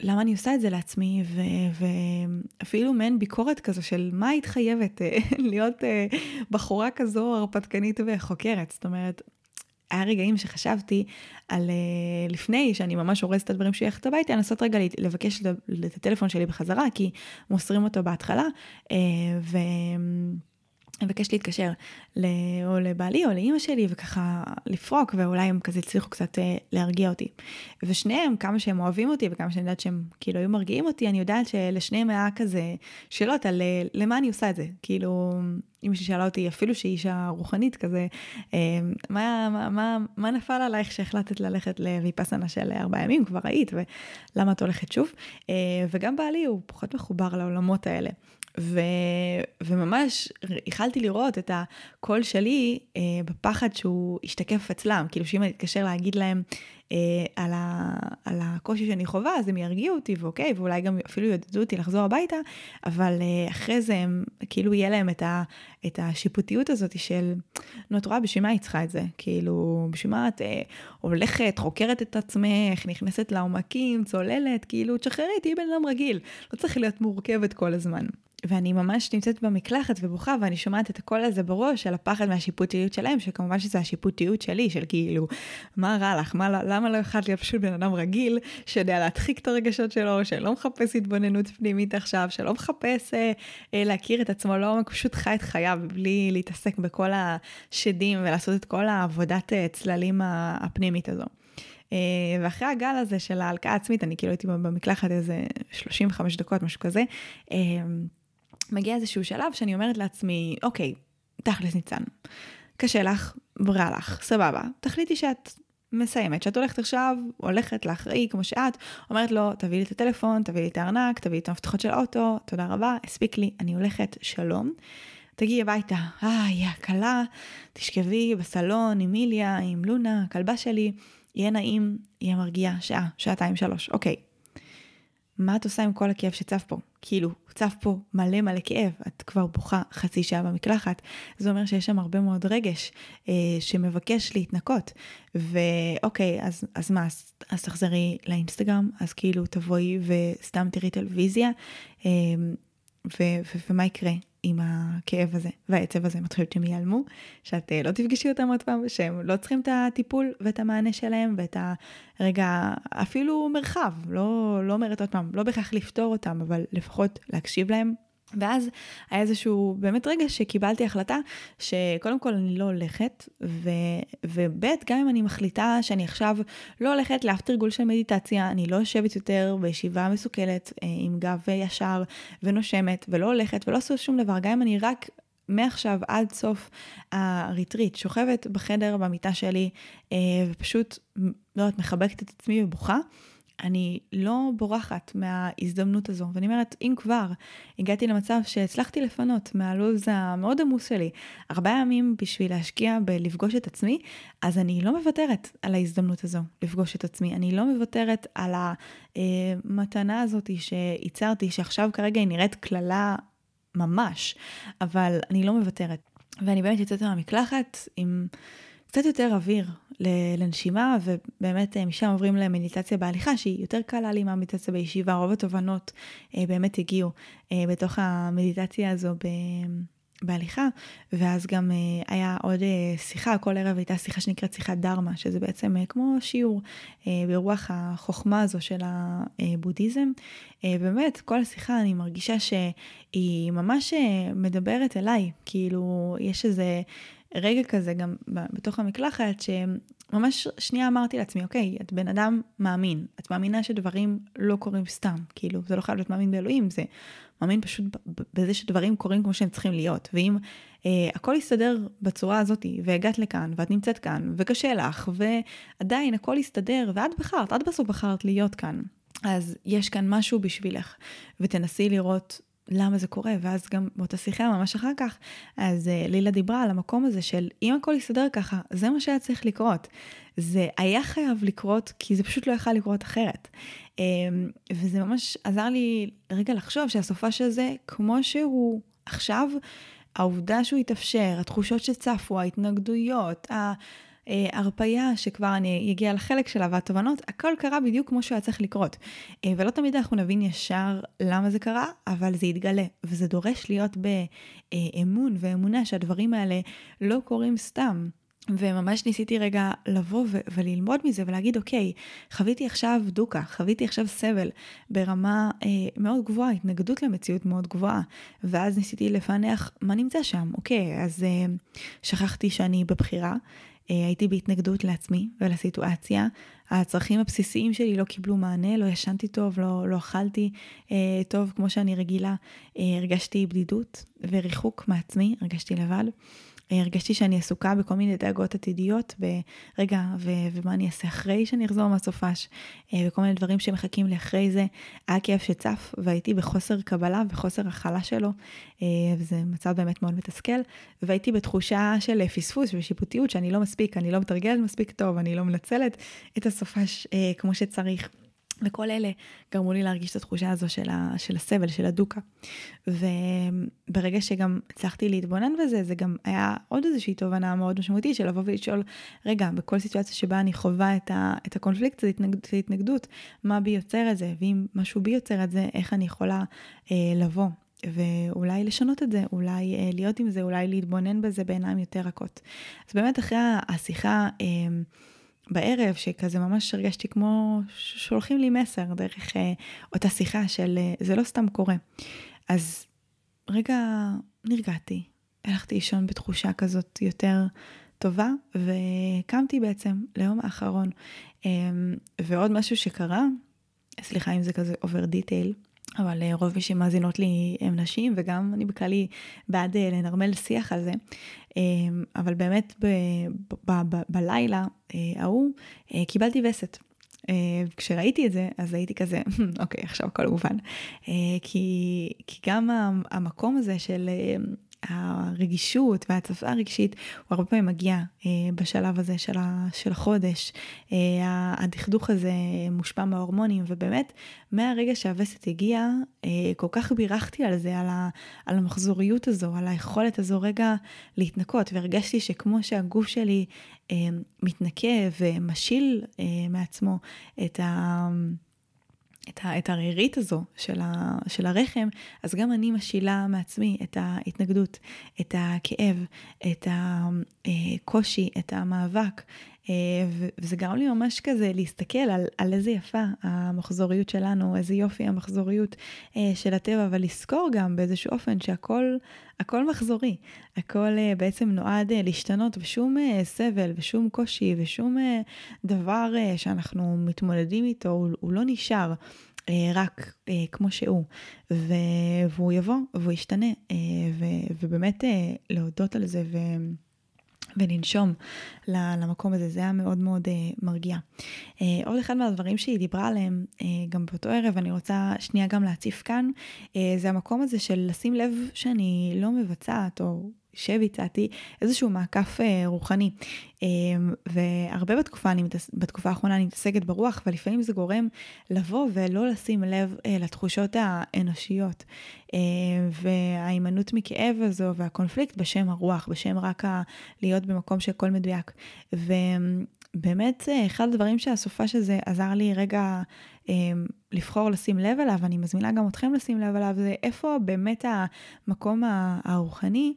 למה אני עושה את זה לעצמי, ו- ואפילו מעין ביקורת כזו של מה היית חייבת אה, להיות אה, בחורה כזו הרפתקנית וחוקרת. זאת אומרת, היה רגעים שחשבתי על uh, לפני שאני ממש הורסת את הדברים שלי ללכת הביתה, לנסות רגע לבקש את הטלפון שלי בחזרה, כי מוסרים אותו בהתחלה, ו... מבקש להתקשר ל... או לבעלי או לאימא שלי וככה לפרוק ואולי הם כזה הצליחו קצת אה, להרגיע אותי. ושניהם כמה שהם אוהבים אותי וכמה שאני יודעת שהם כאילו היו מרגיעים אותי אני יודעת שלשניהם היה כזה שאלות על אה, למה אני עושה את זה כאילו אמא שלי שאלה אותי אפילו שהיא אישה רוחנית כזה אה, מה, מה, מה, מה נפל עלייך שהחלטת ללכת לויפסנה של ארבעה ימים כבר היית ולמה את הולכת שוב וגם בעלי הוא פחות מחובר לעולמות האלה. ו, וממש יכלתי לראות את הקול שלי אה, בפחד שהוא ישתקף אצלם, כאילו שאם אני אתקשר להגיד להם אה, על, ה, על הקושי שאני חווה, אז הם ירגיעו אותי, ואוקיי, ואולי גם אפילו יעודדו אותי לחזור הביתה, אבל אה, אחרי זה הם, כאילו יהיה להם את, ה, את השיפוטיות הזאת של, נו, את רואה, בשביל מה היא צריכה את זה? כאילו, בשביל מה את אה, הולכת, חוקרת את עצמך, נכנסת לעומקים, צוללת, כאילו, תשחררי, תהיי בן אדם רגיל, לא צריך להיות מורכבת כל הזמן. ואני ממש נמצאת במקלחת ובוכה ואני שומעת את הקול הזה בראש על הפחד מהשיפוטיות שלהם, שכמובן שזה השיפוטיות שלי, של כאילו, מה רע לך, מה, למה לא יכולת להיות פשוט בן אדם רגיל, שיודע להדחיק את הרגשות שלו, שלא מחפש התבוננות פנימית עכשיו, שלא מחפש אה, אה, להכיר את עצמו לעומק, לא, פשוט חי את חייו בלי להתעסק בכל השדים ולעשות את כל העבודת אה, צללים הפנימית הזו. Uh, ואחרי הגל הזה של ההלקאה העצמית, אני כאילו הייתי במקלחת איזה 35 דקות, משהו כזה, uh, מגיע איזשהו שלב שאני אומרת לעצמי, אוקיי, תכלס ניצן, קשה לך, ברע לך, סבבה, תחליטי שאת מסיימת, שאת הולכת עכשיו, הולכת לאחראי כמו שאת, אומרת לו, תביא לי את הטלפון, תביא לי את הארנק, תביא לי את המפתחות של האוטו, תודה רבה, הספיק לי, אני הולכת, שלום. תגיעי הביתה, איי, הכלה, תשכבי בסלון עם מיליה, עם לונה, הכלבה שלי, יהיה נעים, יהיה מרגיע, שעה, שעתיים, שלוש, אוקיי. מה את עושה עם כל הכאב שצף פה? כאילו, צף פה מלא מלא כאב, את כבר בוכה חצי שעה במקלחת, זה אומר שיש שם הרבה מאוד רגש אה, שמבקש להתנקות. ואוקיי, אז, אז מה, אז, אז תחזרי לאינסטגרם, אז כאילו תבואי וסתם תראי טלוויזיה, אה, ו, ו, ומה יקרה? עם הכאב הזה והעצב הזה, את חושבת שהם ייעלמו, שאת אה, לא תפגשי אותם עוד פעם, שהם לא צריכים את הטיפול ואת המענה שלהם ואת הרגע, אפילו מרחב, לא, לא אומרת עוד פעם, לא בהכרח לפתור אותם, אבל לפחות להקשיב להם ואז היה איזשהו באמת רגע שקיבלתי החלטה שקודם כל אני לא הולכת, ו, וב' גם אם אני מחליטה שאני עכשיו לא הולכת לאף תרגול של מדיטציה, אני לא יושבת יותר בישיבה מסוכלת אה, עם גב ישר ונושמת ולא הולכת ולא עושה שום דבר, גם אם אני רק מעכשיו עד סוף הריטריט שוכבת בחדר במיטה שלי אה, ופשוט, לא יודעת, מחבקת את עצמי ובוכה. אני לא בורחת מההזדמנות הזו, ואני אומרת, אם כבר הגעתי למצב שהצלחתי לפנות מהלו"ז המאוד עמוס שלי ארבעה ימים בשביל להשקיע בלפגוש את עצמי, אז אני לא מוותרת על ההזדמנות הזו לפגוש את עצמי. אני לא מוותרת על המתנה הזאת שייצרתי, שעכשיו כרגע היא נראית קללה ממש, אבל אני לא מוותרת. ואני באמת יוצאת מהמקלחת עם... קצת יותר אוויר לנשימה, ובאמת אה, משם עוברים למדיטציה בהליכה, שהיא יותר קלה לי מהמדיטציה בישיבה, רוב התובנות אה, באמת הגיעו אה, בתוך המדיטציה הזו ב... בהליכה, ואז גם היה עוד שיחה, כל ערב הייתה שיחה שנקראת שיחת דרמה, שזה בעצם כמו שיעור ברוח החוכמה הזו של הבודהיזם. באמת, כל השיחה אני מרגישה שהיא ממש מדברת אליי, כאילו יש איזה... רגע כזה גם בתוך המקלחת, שממש שנייה אמרתי לעצמי, אוקיי, את בן אדם מאמין, את מאמינה שדברים לא קורים סתם, כאילו, זה לא חייב להיות מאמין באלוהים, זה מאמין פשוט בזה שדברים קורים כמו שהם צריכים להיות, ואם אה, הכל יסתדר בצורה הזאת, והגעת לכאן, ואת נמצאת כאן, וקשה לך, ועדיין הכל יסתדר, ואת בחרת, את בסוף בחרת להיות כאן. אז יש כאן משהו בשבילך, ותנסי לראות למה זה קורה, ואז גם באותה שיחה ממש אחר כך, אז uh, לילה דיברה על המקום הזה של אם הכל יסתדר ככה, זה מה שהיה צריך לקרות. זה היה חייב לקרות, כי זה פשוט לא יכל לקרות אחרת. Um, וזה ממש עזר לי רגע לחשוב שהסופה של זה, כמו שהוא עכשיו, העובדה שהוא התאפשר, התחושות שצפו, ההתנגדויות, ה... אה, הרפייה, שכבר אני אגיע לחלק שלה, והתובנות, הכל קרה בדיוק כמו שהיה צריך לקרות. אה, ולא תמיד אנחנו נבין ישר למה זה קרה, אבל זה יתגלה, וזה דורש להיות באמון ואמונה שהדברים האלה לא קורים סתם. וממש ניסיתי רגע לבוא וללמוד מזה ולהגיד, אוקיי, חוויתי עכשיו דוקה, חוויתי עכשיו סבל ברמה אה, מאוד גבוהה, התנגדות למציאות מאוד גבוהה. ואז ניסיתי לפענח מה נמצא שם. אוקיי, אז אה, שכחתי שאני בבחירה, הייתי בהתנגדות לעצמי ולסיטואציה. הצרכים הבסיסיים שלי לא קיבלו מענה, לא ישנתי טוב, לא, לא אכלתי אה, טוב כמו שאני רגילה. אה, הרגשתי בדידות וריחוק מעצמי, הרגשתי לבד. הרגשתי שאני עסוקה בכל מיני דאגות עתידיות, ברגע, ו- ומה אני אעשה אחרי שאני אחזור מהסופש, אה, וכל מיני דברים שמחכים לי אחרי זה. היה כאב שצף, והייתי בחוסר קבלה וחוסר הכלה שלו, אה, וזה מצב באמת מאוד מתסכל, והייתי בתחושה של פספוס ושיפוטיות, שאני לא מספיק, אני לא מתרגלת מספיק טוב, אני לא מנצלת את הסופש אה, כמו שצריך. וכל אלה גרמו לי להרגיש את התחושה הזו של, ה, של הסבל, של הדוקה. וברגע שגם הצלחתי להתבונן בזה, זה גם היה עוד איזושהי תובנה מאוד משמעותית של לבוא ולשאול, רגע, בכל סיטואציה שבה אני חווה את, ה, את הקונפליקט, את ההתנגדות, מה בי יוצר את זה, ואם משהו בי יוצר את זה, איך אני יכולה אה, לבוא. ואולי לשנות את זה, אולי אה, להיות עם זה, אולי להתבונן בזה בעיניים יותר רכות. אז באמת אחרי השיחה, אה, בערב, שכזה ממש הרגשתי כמו שולחים לי מסר דרך אה, אותה שיחה של אה, זה לא סתם קורה. אז רגע נרגעתי, הלכתי לישון בתחושה כזאת יותר טובה, וקמתי בעצם ליום האחרון. אה, ועוד משהו שקרה, סליחה אם זה כזה over detail, אבל אה, רוב מי שמאזינות לי הם נשים, וגם אני בכללי בעד אה, לנרמל שיח על זה. אמ, אבל באמת ב, ב, ב, בלילה אה, ההוא קיבלתי וסת. כשראיתי את זה, אז הייתי כזה, אוקיי, עכשיו הכל מובן. כי, כי גם המקום הזה של הרגישות וההצפה הרגשית, הוא הרבה פעמים מגיע אה, בשלב הזה של, החודש. אה, הדכדוך הזה מושפע מההורמונים, ובאמת, מהרגע שהווסת הגיע, אה, כל כך בירכתי על זה, על, המחזוריות הזו, על היכולת הזו רגע להתנקות, והרגשתי שכמו שהגוף שלי מתנקה ומשיל מעצמו את ה... את, ה, את הרירית הזו של, ה, של הרחם, אז גם אני משילה מעצמי את ההתנגדות, את הכאב, את הקושי, את המאבק, אה, וזה גרם לי ממש כזה להסתכל על, על איזה יפה המחזוריות שלנו, איזה יופי המחזוריות אה, של הטבע, אבל לזכור גם באיזשהו אופן שהכל הכל מחזורי, הכל אה, בעצם נועד להשתנות ושום סבל ושום קושי ושום דבר שאנחנו מתמודדים איתו, הוא, הוא לא נשאר. רק כמו שהוא, והוא יבוא והוא ישתנה, ובאמת להודות על זה ולנשום למקום הזה, זה היה מאוד מאוד uh, מרגיע. Uh, עוד אחד מהדברים שהיא דיברה עליהם uh, גם באותו ערב, אני רוצה שנייה גם להציף כאן, uh, זה המקום הזה של לשים לב שאני לא מבצעת, או שב הצעתי איזשהו מעקף אה, רוחני. אה, והרבה בתקופה, אני, בתקופה האחרונה אני מתעסקת ברוח, ולפעמים זה גורם לבוא ולא לשים לב אה, לתחושות האנושיות. אה, וההימנעות מכאב הזו והקונפליקט בשם הרוח, בשם רק ה- להיות במקום שהכל מדויק. ובאמת, אה, אחד הדברים שהסופה של זה עזר לי רגע אה, לבחור לשים לב אליו, ואני מזמינה גם אתכם לשים לב אליו, זה איפה באמת המקום הרוחני.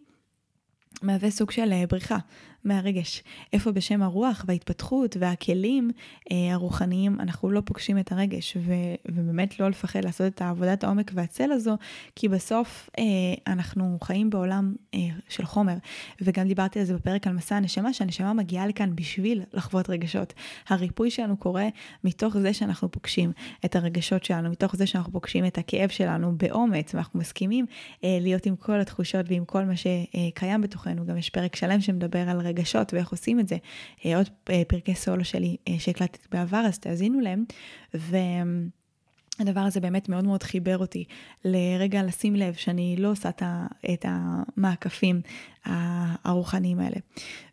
מהווה סוג של אה, בריחה, מהרגש. איפה בשם הרוח וההתפתחות והכלים אה, הרוחניים אנחנו לא פוגשים את הרגש, ו, ובאמת לא לפחד לעשות את עבודת העומק והצל הזו, כי בסוף אה, אנחנו חיים בעולם אה, של חומר, וגם דיברתי על זה בפרק על מסע הנשמה, שהנשמה מגיעה לכאן בשביל לחוות רגשות. הריפוי שלנו קורה מתוך זה שאנחנו פוגשים את הרגשות שלנו, מתוך זה שאנחנו פוגשים את הכאב שלנו באומץ, ואנחנו מסכימים אה, להיות עם כל התחושות ועם כל מה שקיים בתוכנו. גם יש פרק שלם שמדבר על רגשות ואיך עושים את זה. אה, עוד אה, פרקי סולו שלי אה, שהקלטתי בעבר, אז תאזינו להם. ו... הדבר הזה באמת מאוד מאוד חיבר אותי לרגע לשים לב שאני לא עושה את המעקפים הרוחניים האלה.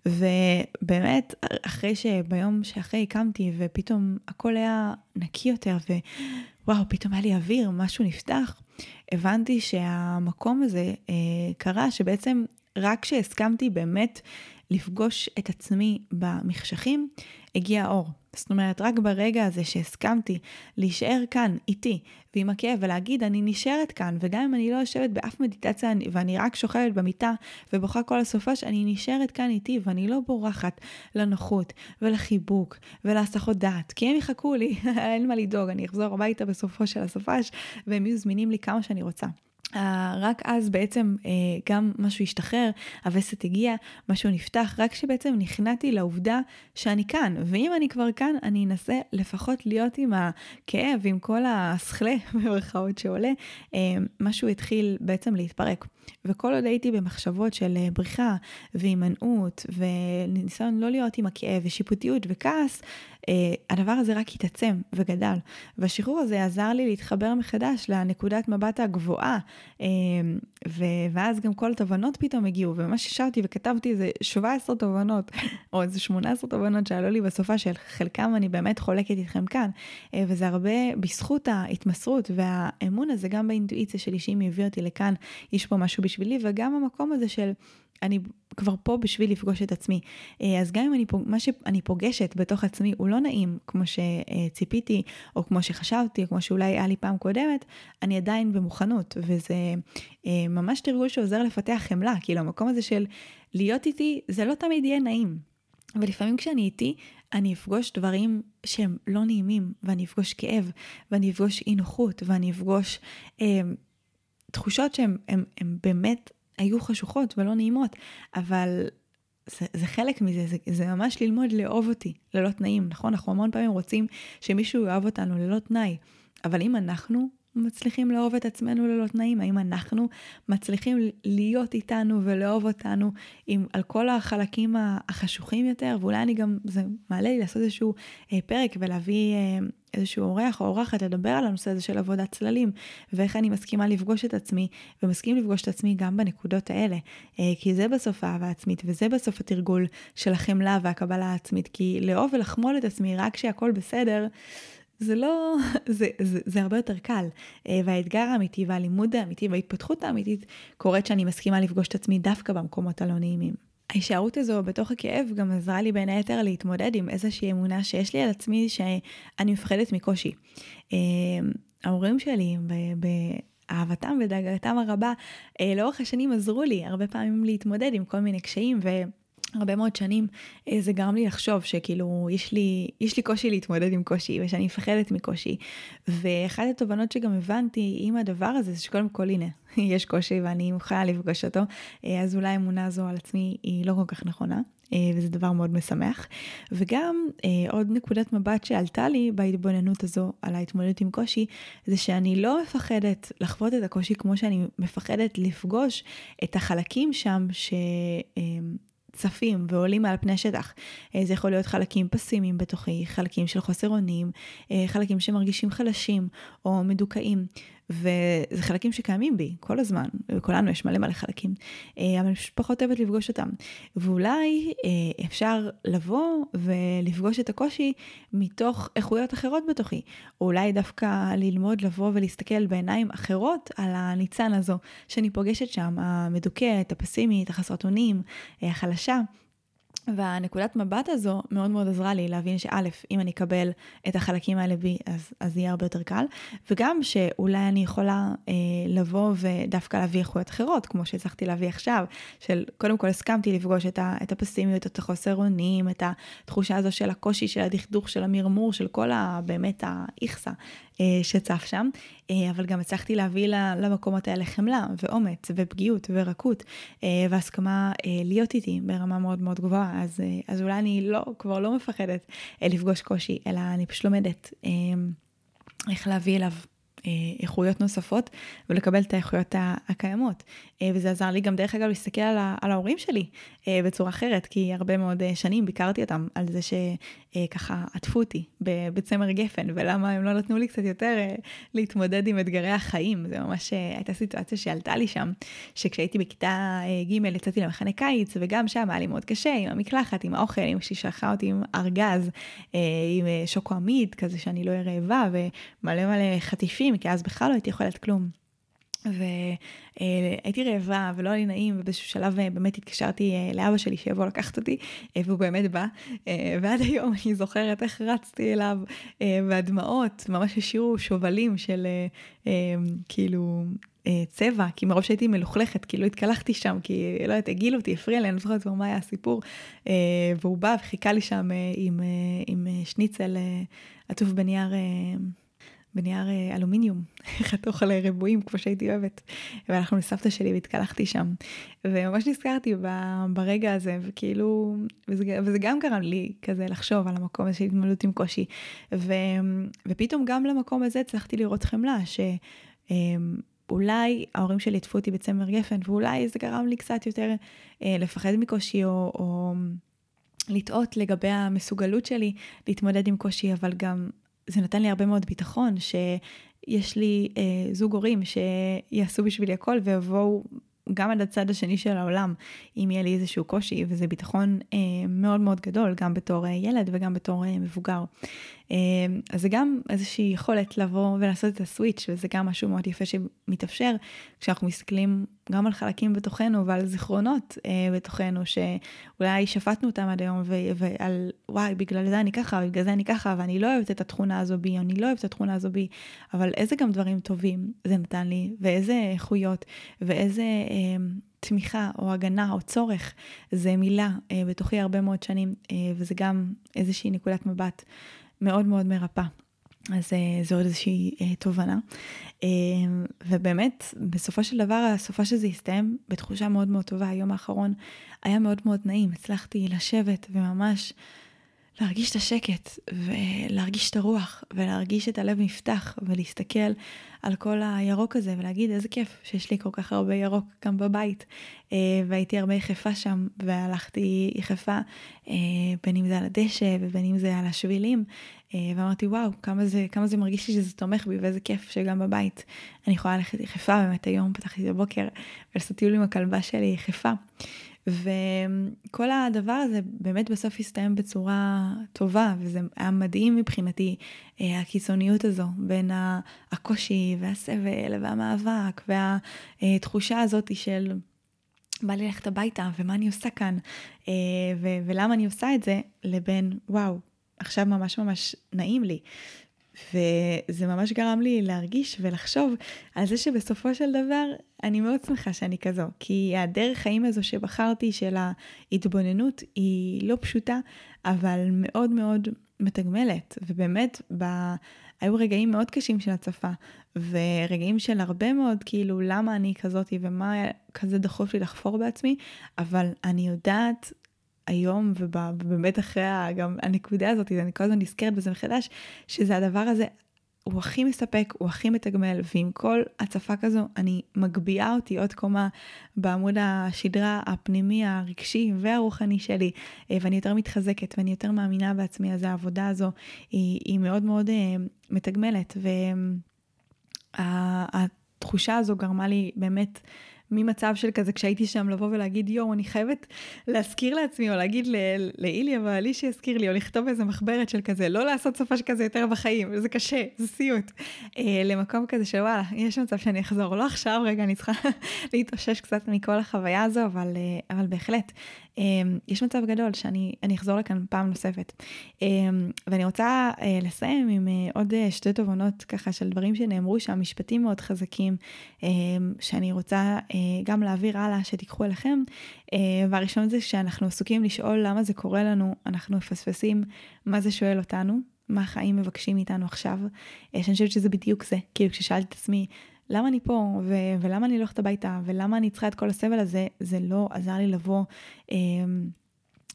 ובאמת, אחרי שביום שאחרי הקמתי ופתאום הכל היה נקי יותר ווואו, פתאום היה לי אוויר, משהו נפתח, הבנתי שהמקום הזה קרה שבעצם רק כשהסכמתי באמת לפגוש את עצמי במחשכים, הגיע האור. זאת אומרת, רק ברגע הזה שהסכמתי להישאר כאן איתי ועם הכאב ולהגיד, אני נשארת כאן, וגם אם אני לא יושבת באף מדיטציה ואני רק שוכבת במיטה ובוכה כל הסופה, שאני נשארת כאן איתי ואני לא בורחת לנוחות ולחיבוק ולהסחות דעת, כי הם יחכו לי, אין מה לדאוג, אני אחזור הביתה בסופו של הסופש והם יהיו זמינים לי כמה שאני רוצה. Uh, רק אז בעצם uh, גם משהו השתחרר, הווסת הגיע, משהו נפתח, רק שבעצם נכנעתי לעובדה שאני כאן, ואם אני כבר כאן, אני אנסה לפחות להיות עם הכאב, עם כל הסכלה במרכאות שעולה, uh, משהו התחיל בעצם להתפרק. וכל עוד הייתי במחשבות של בריחה והימנעות וניסיון לא להיות עם הכאב ושיפוטיות וכעס, אה, הדבר הזה רק התעצם וגדל. והשחרור הזה עזר לי להתחבר מחדש לנקודת מבט הגבוהה, ואז גם כל התובנות פתאום הגיעו, וממש ישבתי וכתבתי איזה 17 תובנות, או איזה 18 תובנות שעלו לי בסופה, של חלקם אני באמת חולקת איתכם כאן, אה, וזה הרבה בזכות ההתמסרות והאמון הזה, גם באינטואיציה שלי, שאם היא הביאה אותי לכאן, יש פה משהו בשבילי, וגם המקום הזה של אני כבר פה בשביל לפגוש את עצמי. אה, אז גם אם אני, מה שאני פוגשת בתוך עצמי הוא לא נעים כמו שציפיתי, או כמו שחשבתי, או כמו שאולי היה לי פעם קודמת, אני עדיין במוכנות, וזה אה, ממש תרגול שעוזר לפתח חמלה, כאילו המקום הזה של להיות איתי, זה לא תמיד יהיה נעים. ולפעמים כשאני איתי, אני אפגוש דברים שהם לא נעימים, ואני אפגוש כאב, ואני אפגוש אי נוחות, ואני אפגוש אה, תחושות שהן באמת היו חשוכות ולא נעימות, אבל זה, זה חלק מזה, זה, זה ממש ללמוד לאהוב אותי ללא תנאים, נכון? אנחנו המון פעמים רוצים שמישהו יאהב אותנו ללא תנאי, אבל אם אנחנו מצליחים לאהוב את עצמנו ללא תנאים, האם אנחנו מצליחים להיות איתנו ולאהוב אותנו עם, על כל החלקים החשוכים יותר, ואולי אני גם, זה מעלה לי לעשות איזשהו אה, פרק ולהביא אה, איזשהו אורח או אורחת לדבר על הנושא הזה של עבודת צללים, ואיך אני מסכימה לפגוש את עצמי, ומסכים לפגוש את עצמי גם בנקודות האלה, אה, כי זה בסוף האהבה העצמית, וזה בסוף התרגול של החמלה והקבלה העצמית, כי לאהוב ולחמול את עצמי רק כשהכול בסדר, זה לא, זה, זה, זה הרבה יותר קל. אה, והאתגר האמיתי והלימוד האמיתי וההתפתחות האמיתית קורית שאני מסכימה לפגוש את עצמי דווקא במקומות הלא נעימים. ההישארות הזו בתוך הכאב גם עזרה לי בין היתר להתמודד עם איזושהי אמונה שיש לי על עצמי שאני מפחדת מקושי. אה, ההורים שלי, באהבתם ודאגתם הרבה, אה, לאורך השנים עזרו לי הרבה פעמים להתמודד עם כל מיני קשיים ו... הרבה מאוד שנים אה, זה גרם לי לחשוב שכאילו יש לי, יש לי קושי להתמודד עם קושי ושאני מפחדת מקושי. ואחת התובנות שגם הבנתי עם הדבר הזה זה שקודם כל הנה, יש קושי ואני מוכנה לפגוש אותו, אה, אז אולי האמונה הזו על עצמי היא לא כל כך נכונה. אה, וזה דבר מאוד משמח. וגם עוד נקודת מבט שעלתה לי בהתבוננות הזו על ההתמודדות עם קושי, זה שאני לא מפחדת לחוות את הקושי כמו שאני מפחדת לפגוש את החלקים שם ש... צפים ועולים על פני השטח. אה, זה יכול להיות חלקים פסימיים בתוכי, חלקים של חוסר אונים, אה, חלקים שמרגישים חלשים או מדוכאים. וזה חלקים שקיימים בי כל הזמן, וכולנו יש מלא מלא חלקים, אה, אבל אני פחות אוהבת לפגוש אותם. ואולי אה, אפשר לבוא ולפגוש את הקושי מתוך איכויות אחרות בתוכי, או אולי דווקא ללמוד לבוא ולהסתכל בעיניים אחרות על הניצן הזו שאני פוגשת שם, המדוכאת, הפסימית, החסרת אונים, אה, החלשה. והנקודת מבט הזו מאוד מאוד עזרה לי להבין שא', אם אני אקבל את החלקים האלה בי, אז, אז יהיה הרבה יותר קל, וגם שאולי אני יכולה אה, לבוא ודווקא להביא איכויות אחרות, כמו שהצלחתי להביא עכשיו, של קודם כל הסכמתי לפגוש את, ה, את הפסימיות, את החוסר אונים, את התחושה הזו של הקושי, של הדכדוך, של המרמור, של כל ה... באמת האיכסה שצף שם, אה, אבל גם הצלחתי להביא למקומות האלה חמלה ואומץ ופגיעות ורקות אה, והסכמה להיות איתי ברמה מאוד מאוד גבוהה, אז, אז אולי אני לא, כבר לא מפחדת לפגוש קושי, אלא אני פשוט לומדת איך להביא אליו אה, איכויות נוספות ולקבל את האיכויות הקיימות. אה, וזה עזר לי גם דרך אגב להסתכל על, על ההורים שלי אה, בצורה אחרת, כי הרבה מאוד שנים ביקרתי אותם על זה שככה עטפו אותי בצמר גפן, ולמה הם לא נתנו לי קצת יותר להתמודד עם אתגרי החיים. זה ממש הייתה סיטואציה שעלתה לי שם, שכשהייתי בכיתה ג' יצאתי למחנה קיץ, וגם שם היה לי מאוד קשה עם המקלחת, עם האוכל, אמא שלי שלחה אותי עם ארגז, עם שוקו עמיד, כזה שאני לא אהיה רעבה, ומלא מלא חטיפים. כי אז בכלל לא הייתי אוכלת כלום. והייתי רעבה ולא היה לי נעים, ובאיזשהו שלב אה, באמת התקשרתי אה, לאבא שלי שיבוא לקחת אותי, אה, והוא באמת בא. ועד היום אני זוכרת איך רצתי אליו, והדמעות ממש השאירו שובלים של כאילו צבע, כי מרוב שהייתי מלוכלכת, כי לא התקלחתי שם, כי לא יודעת, הגילו אותי, הפריע לי, אני לא זוכרת כבר מה היה הסיפור. והוא בא וחיכה לי שם עם, עם שניצל עטוף בנייר. בנייר אה, אלומיניום, חתוך על ריבועים כמו שהייתי אוהבת. והלכנו לסבתא שלי והתקלחתי שם. וממש נזכרתי ברגע הזה, וכאילו, וזה, וזה גם גרם לי כזה לחשוב על המקום הזה של התמודדות עם קושי. ו, ופתאום גם למקום הזה הצלחתי לראות חמלה, שאולי ההורים שלי עטפו אותי בצמר גפן, ואולי זה גרם לי קצת יותר אה, לפחד מקושי, או... או לטעות לגבי המסוגלות שלי להתמודד עם קושי, אבל גם זה נתן לי הרבה מאוד ביטחון, שיש לי אה, זוג הורים שיעשו בשבילי הכל ויבואו גם עד הצד השני של העולם, אם יהיה לי איזשהו קושי, וזה ביטחון אה, מאוד מאוד גדול, גם בתור אה, ילד וגם בתור אה, מבוגר. אה, אז זה גם איזושהי יכולת לבוא ולעשות את הסוויץ', וזה גם משהו מאוד יפה שמתאפשר כשאנחנו מסתכלים גם על חלקים בתוכנו ועל זיכרונות אה, בתוכנו, שאולי שפטנו אותם עד היום, ועל וואי, בגלל זה אני ככה, בגלל זה אני ככה, ואני לא אוהבת את התכונה הזו בי, אני לא אוהבת את התכונה הזו בי, אבל איזה גם דברים טובים זה נתן לי, ואיזה איכויות, ואיזה... אה, תמיכה או הגנה או צורך זה מילה אה, בתוכי הרבה מאוד שנים אה, וזה גם איזושהי נקודת מבט מאוד מאוד מרפאה. אז אה, זו עוד איזושהי אה, תובנה. אה, ובאמת, בסופו של דבר, הסופה שזה הסתיים בתחושה מאוד מאוד טובה. היום האחרון היה מאוד מאוד נעים. הצלחתי לשבת וממש להרגיש את השקט ולהרגיש את הרוח ולהרגיש את הלב נפתח ולהסתכל על כל הירוק הזה ולהגיד איזה כיף שיש לי כל כך הרבה ירוק גם בבית. אה, והייתי הרבה יחפה שם והלכתי יחפה אה, בין אם זה על הדשא ובין אם זה על השבילים אה, ואמרתי וואו כמה זה כמה זה מרגיש לי שזה תומך בי ואיזה כיף שגם בבית אני יכולה ללכת יחפה באמת היום פתחתי את הבוקר ולעשות טיול עם הכלבה שלי יחפה. וכל הדבר הזה באמת בסוף הסתיים בצורה טובה, וזה היה מדהים מבחינתי, אה, הקיצוניות הזו בין הקושי והסבל והמאבק והתחושה הזאת של בא לי ללכת הביתה ומה אני עושה כאן אה, ולמה אני עושה את זה, לבין וואו, עכשיו ממש ממש נעים לי. וזה ממש גרם לי להרגיש ולחשוב על זה שבסופו של דבר אני מאוד שמחה שאני כזו, כי הדרך חיים הזו שבחרתי של ההתבוננות היא לא פשוטה, אבל מאוד מאוד מתגמלת, ובאמת ב... היו רגעים מאוד קשים של הצפה, ורגעים של הרבה מאוד כאילו למה אני כזאתי ומה כזה דחוף לי לחפור בעצמי, אבל אני יודעת היום ובאמת אחרי גם הנקודה הזאת, אני כל הזמן נזכרת בזה מחדש, שזה הדבר הזה, הוא הכי מספק, הוא הכי מתגמל, ועם כל הצפה כזו, אני מגביהה אותי עוד קומה בעמוד השדרה הפנימי, הרגשי והרוחני שלי, אה, ואני יותר מתחזקת ואני יותר מאמינה בעצמי, אז העבודה הזו היא, היא מאוד מאוד uh, מתגמלת, והתחושה הזו גרמה לי באמת ממצב של כזה כשהייתי שם לבוא ולהגיד יואו אני חייבת להזכיר לעצמי או להגיד לאיליה בעלי שיזכיר לי או לכתוב איזה מחברת של כזה לא לעשות סופה שכזה יותר בחיים זה קשה זה סיוט. אה, למקום כזה של וואלה יש מצב שאני אחזור. לא עכשיו רגע אני צריכה להתאושש קצת מכל החוויה הזו אבל אה, אבל בהחלט. אה, יש מצב גדול שאני אחזור לכאן פעם נוספת. אה, ואני רוצה אה, לסיים עם אה, עוד אה, שתי תובנות ככה של דברים שנאמרו שם משפטים מאוד חזקים אה, שאני רוצה אה, גם להעביר הלאה, שתיקחו אליכם. אה, והראשון זה שאנחנו עסוקים לשאול למה זה קורה לנו, אנחנו מפספסים מה זה שואל אותנו, מה החיים מבקשים מאיתנו עכשיו. אה, שאני חושבת שזה בדיוק זה, כאילו כששאלתי את עצמי, למה אני פה, ו- ולמה אני הולכת הביתה, ולמה אני צריכה את כל הסבל הזה, זה לא עזר לי לבוא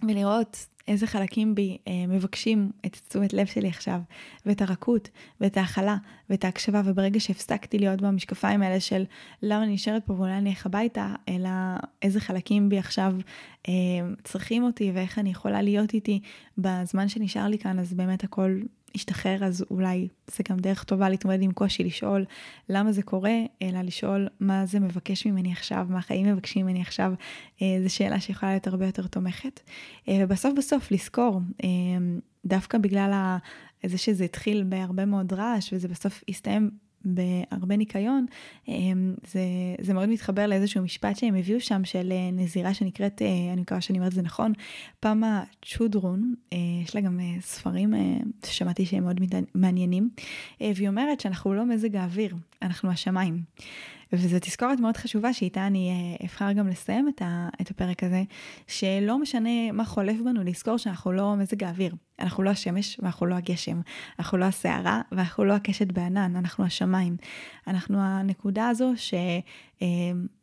ולראות איזה חלקים בי אה, מבקשים את תשומת לב שלי עכשיו, ואת הרכות, ואת ההכלה, ואת ההקשבה, וברגע שהפסקתי להיות במשקפיים האלה של למה אני נשארת פה ואולי אני אלך הביתה, אלא איזה חלקים בי עכשיו אה, צריכים אותי, ואיך אני יכולה להיות איתי בזמן שנשאר לי כאן, אז באמת הכל השתחרר, אז אולי זה גם דרך טובה להתמודד עם קושי, לשאול למה זה קורה, אלא לשאול מה זה מבקש ממני עכשיו, מה החיים מבקשים ממני עכשיו, אה, זו שאלה שיכולה להיות הרבה יותר תומכת. אה, ובסוף בסוף לזכור, אה, דווקא בגלל זה שזה התחיל בהרבה מאוד רעש וזה בסוף הסתיים בהרבה ניקיון, אמ, זה, זה מאוד מתחבר לאיזשהו משפט שהם הביאו שם של אה, נזירה שנקראת, אה, אני מקווה שאני אומרת את זה נכון, פמה צ'ודרון, אה, יש לה גם ספרים ששמעתי שהם מאוד מעניינים, והיא אומרת שאנחנו לא מזג האוויר, אנחנו השמיים. וזו תזכורת מאוד חשובה שאיתה אני אבחר גם לסיים את, ה, את הפרק הזה, שלא משנה מה חולף בנו, לזכור שאנחנו לא מזג האוויר. אנחנו לא השמש ואנחנו לא הגשם, אנחנו לא הסערה ואנחנו לא הקשת בענן, אנחנו השמיים. אנחנו הנקודה הזו ש... אה,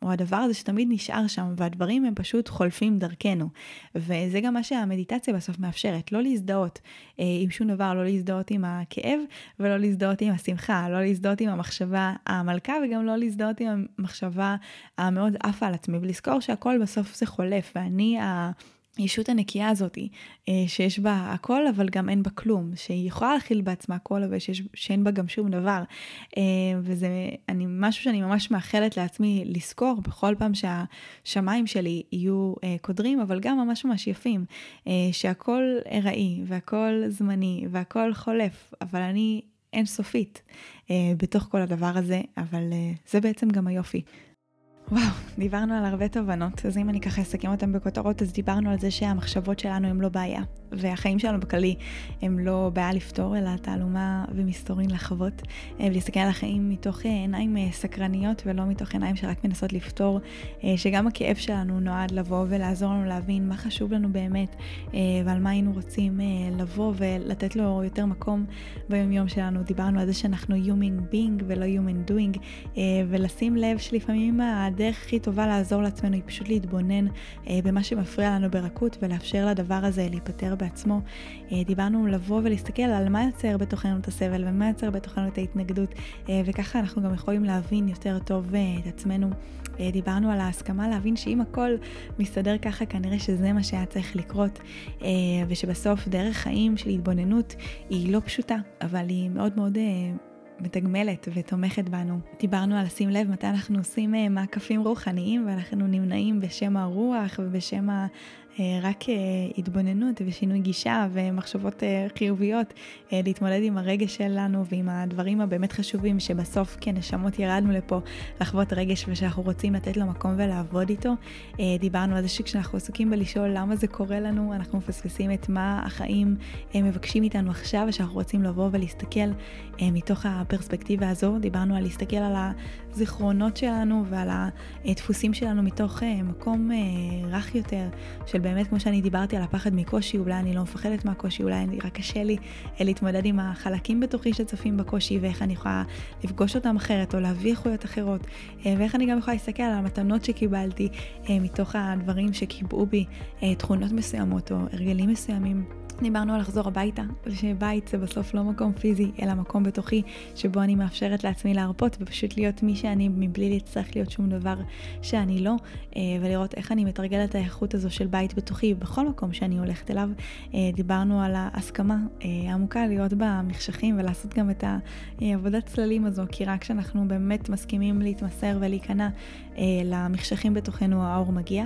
או הדבר הזה שתמיד נשאר שם, והדברים הם פשוט חולפים דרכנו. וזה גם מה שהמדיטציה בסוף מאפשרת, לא להזדהות אה, עם שום דבר, לא להזדהות עם הכאב ולא להזדהות עם השמחה, לא להזדהות עם המחשבה המלכה וגם לא להזדהות עם המחשבה המאוד עפה על עצמי, ולזכור שהכל בסוף זה חולף, ואני ה... הישות הנקייה הזאתי, אה, שיש בה הכל אבל גם אין בה כלום, שהיא יכולה להכיל בעצמה הכל אבל שיש, שאין בה גם שום דבר. אה, וזה אני, משהו שאני ממש מאחלת לעצמי לזכור בכל פעם שהשמיים שלי יהיו אה, קודרים, אבל גם ממש ממש יפים, שהכל ארעי והכל זמני והכל חולף, אבל אני אינסופית בתוך כל הדבר הזה, אבל זה בעצם גם היופי. וואו, דיברנו על הרבה תובנות, אז אם אני ככה אסכם אותם בכותרות, אז דיברנו על זה שהמחשבות שלנו הם לא בעיה, והחיים שלנו בכללי הם לא בעיה לפתור, אלא תעלומה ומסתורין לחוות, אה, ולהסתכל על החיים מתוך אה, עיניים אה, סקרניות ולא מתוך עיניים שרק מנסות לפתור, שגם הכאב שלנו נועד לבוא ולעזור לנו להבין מה חשוב לנו באמת, ועל מה היינו רוצים לבוא ולתת לו יותר מקום ביומיום שלנו. דיברנו על זה שאנחנו human being ולא human doing, ולשים לב שלפעמים הדרך הכי טובה לעזור לעצמנו היא פשוט להתבונן במה שמפריע לנו ברכות ולאפשר לדבר הזה להיפטר בעצמו. אה, דיברנו לבוא ולהסתכל על מה יוצר בתוכנו את הסבל ומה יוצר בתוכנו את ההתנגדות, אה, וככה אנחנו גם יכולים להבין יותר טוב אה, את עצמנו. דיברנו על ההסכמה להבין שאם הכל מסתדר ככה, כנראה שזה מה שהיה צריך לקרות, ושבסוף דרך חיים של התבוננות היא לא פשוטה, אבל היא מאוד מאוד... מתגמלת ותומכת בנו. דיברנו על לשים לב מתי אנחנו עושים מעקפים רוחניים ואנחנו נמנעים בשם הרוח ובשם רק אה, התבוננות ושינוי גישה ומחשבות אה, חיוביות, להתמודד עם הרגש שלנו ועם הדברים הבאמת חשובים שבסוף כנשמות ירדנו לפה לחוות רגש ושאנחנו רוצים לתת לו מקום ולעבוד איתו. דיברנו על זה שכשאנחנו עסוקים בלשאול למה זה קורה לנו, אנחנו מפספסים את מה החיים מבקשים מאיתנו עכשיו ושאנחנו רוצים לבוא ולהסתכל מתוך הפרספקטיבה הזו. דיברנו על להסתכל על הזיכרונות שלנו ועל הדפוסים שלנו מתוך מקום רך יותר של באמת, כמו שאני דיברתי על הפחד מקושי, אולי אני לא מפחדת מהקושי, אולי אני רק קשה לי אה, להתמודד עם החלקים בתוכי שצופים בקושי, ואיך אני יכולה לפגוש אותם אחרת, או להביא איכויות אחרות, אה, ואיך אני גם יכולה להסתכל על המתנות שקיבלתי אה, מתוך הדברים שקיבעו בי תכונות מסוימות, או הרגלים מסוימים. דיברנו על לחזור הביתה, שבית זה בסוף לא מקום פיזי, אלא מקום בתוכי, שבו אני מאפשרת לעצמי להרפות ופשוט להיות מי שאני מבלי להצטרך להיות שום דבר שאני לא, אה, ולראות איך אני מתרגלת את האיכות הזו של בית בתוכי בכל מקום שאני הולכת אליו. אה, דיברנו על ההסכמה אה, עמוקה להיות במחשכים ולעשות גם את העבודת צללים הזו, כי רק כשאנחנו באמת מסכימים להתמסר ולהיכנע למחשכים בתוכנו האור מגיע,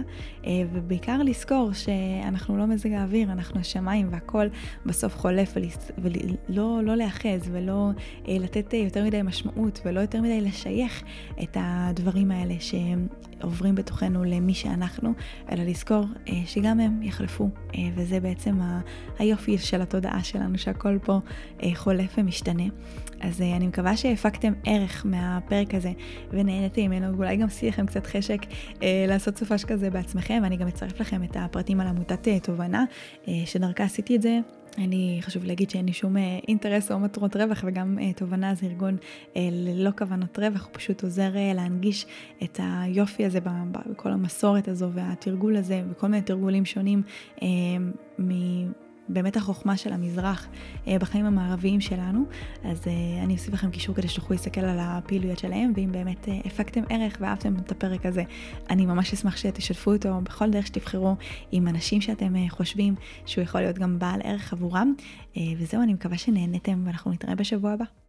ובעיקר לזכור שאנחנו לא מזג האוויר, אנחנו השמיים. והכל בסוף חולף ולא לא להאחז ולא אה, לתת אה, יותר מדי משמעות ולא יותר מדי לשייך את הדברים האלה שעוברים בתוכנו למי שאנחנו, אלא לזכור אה, שגם הם יחלפו, אה, וזה בעצם ה, היופי של התודעה שלנו שהכל פה אה, חולף ומשתנה. אז אה, אני מקווה שהפקתם ערך מהפרק הזה ונהניתם ממנו, ואולי גם עשיתי לכם קצת חשק אה, לעשות סופש כזה בעצמכם, ואני גם אצרף לכם את הפרטים על עמותת אה, תובנה, אה, שדרכה עשיתי את זה. אני חשוב להגיד שאין לי שום אה, אינטרס או מטרות רווח וגם אה, תובנה זה ארגון אה, ללא כוונות רווח, הוא פשוט עוזר להנגיש את היופי הזה בכל המסורת הזו והתרגול הזה וכל מיני תרגולים שונים באמת החוכמה של המזרח אה, בחיים המערביים שלנו. אז אה, אני אוסיף לכם קישור כדי שתוכלו להסתכל על הפעילויות שלהם, ואם באמת אה, הפקתם ערך ואהבתם את הפרק הזה, אני ממש אשמח שתשתפו אותו בכל דרך שתבחרו עם אנשים שאתם חושבים שהוא יכול להיות גם בעל ערך עבורם. וזהו, אני מקווה שנהנתם ואנחנו נתראה בשבוע הבא.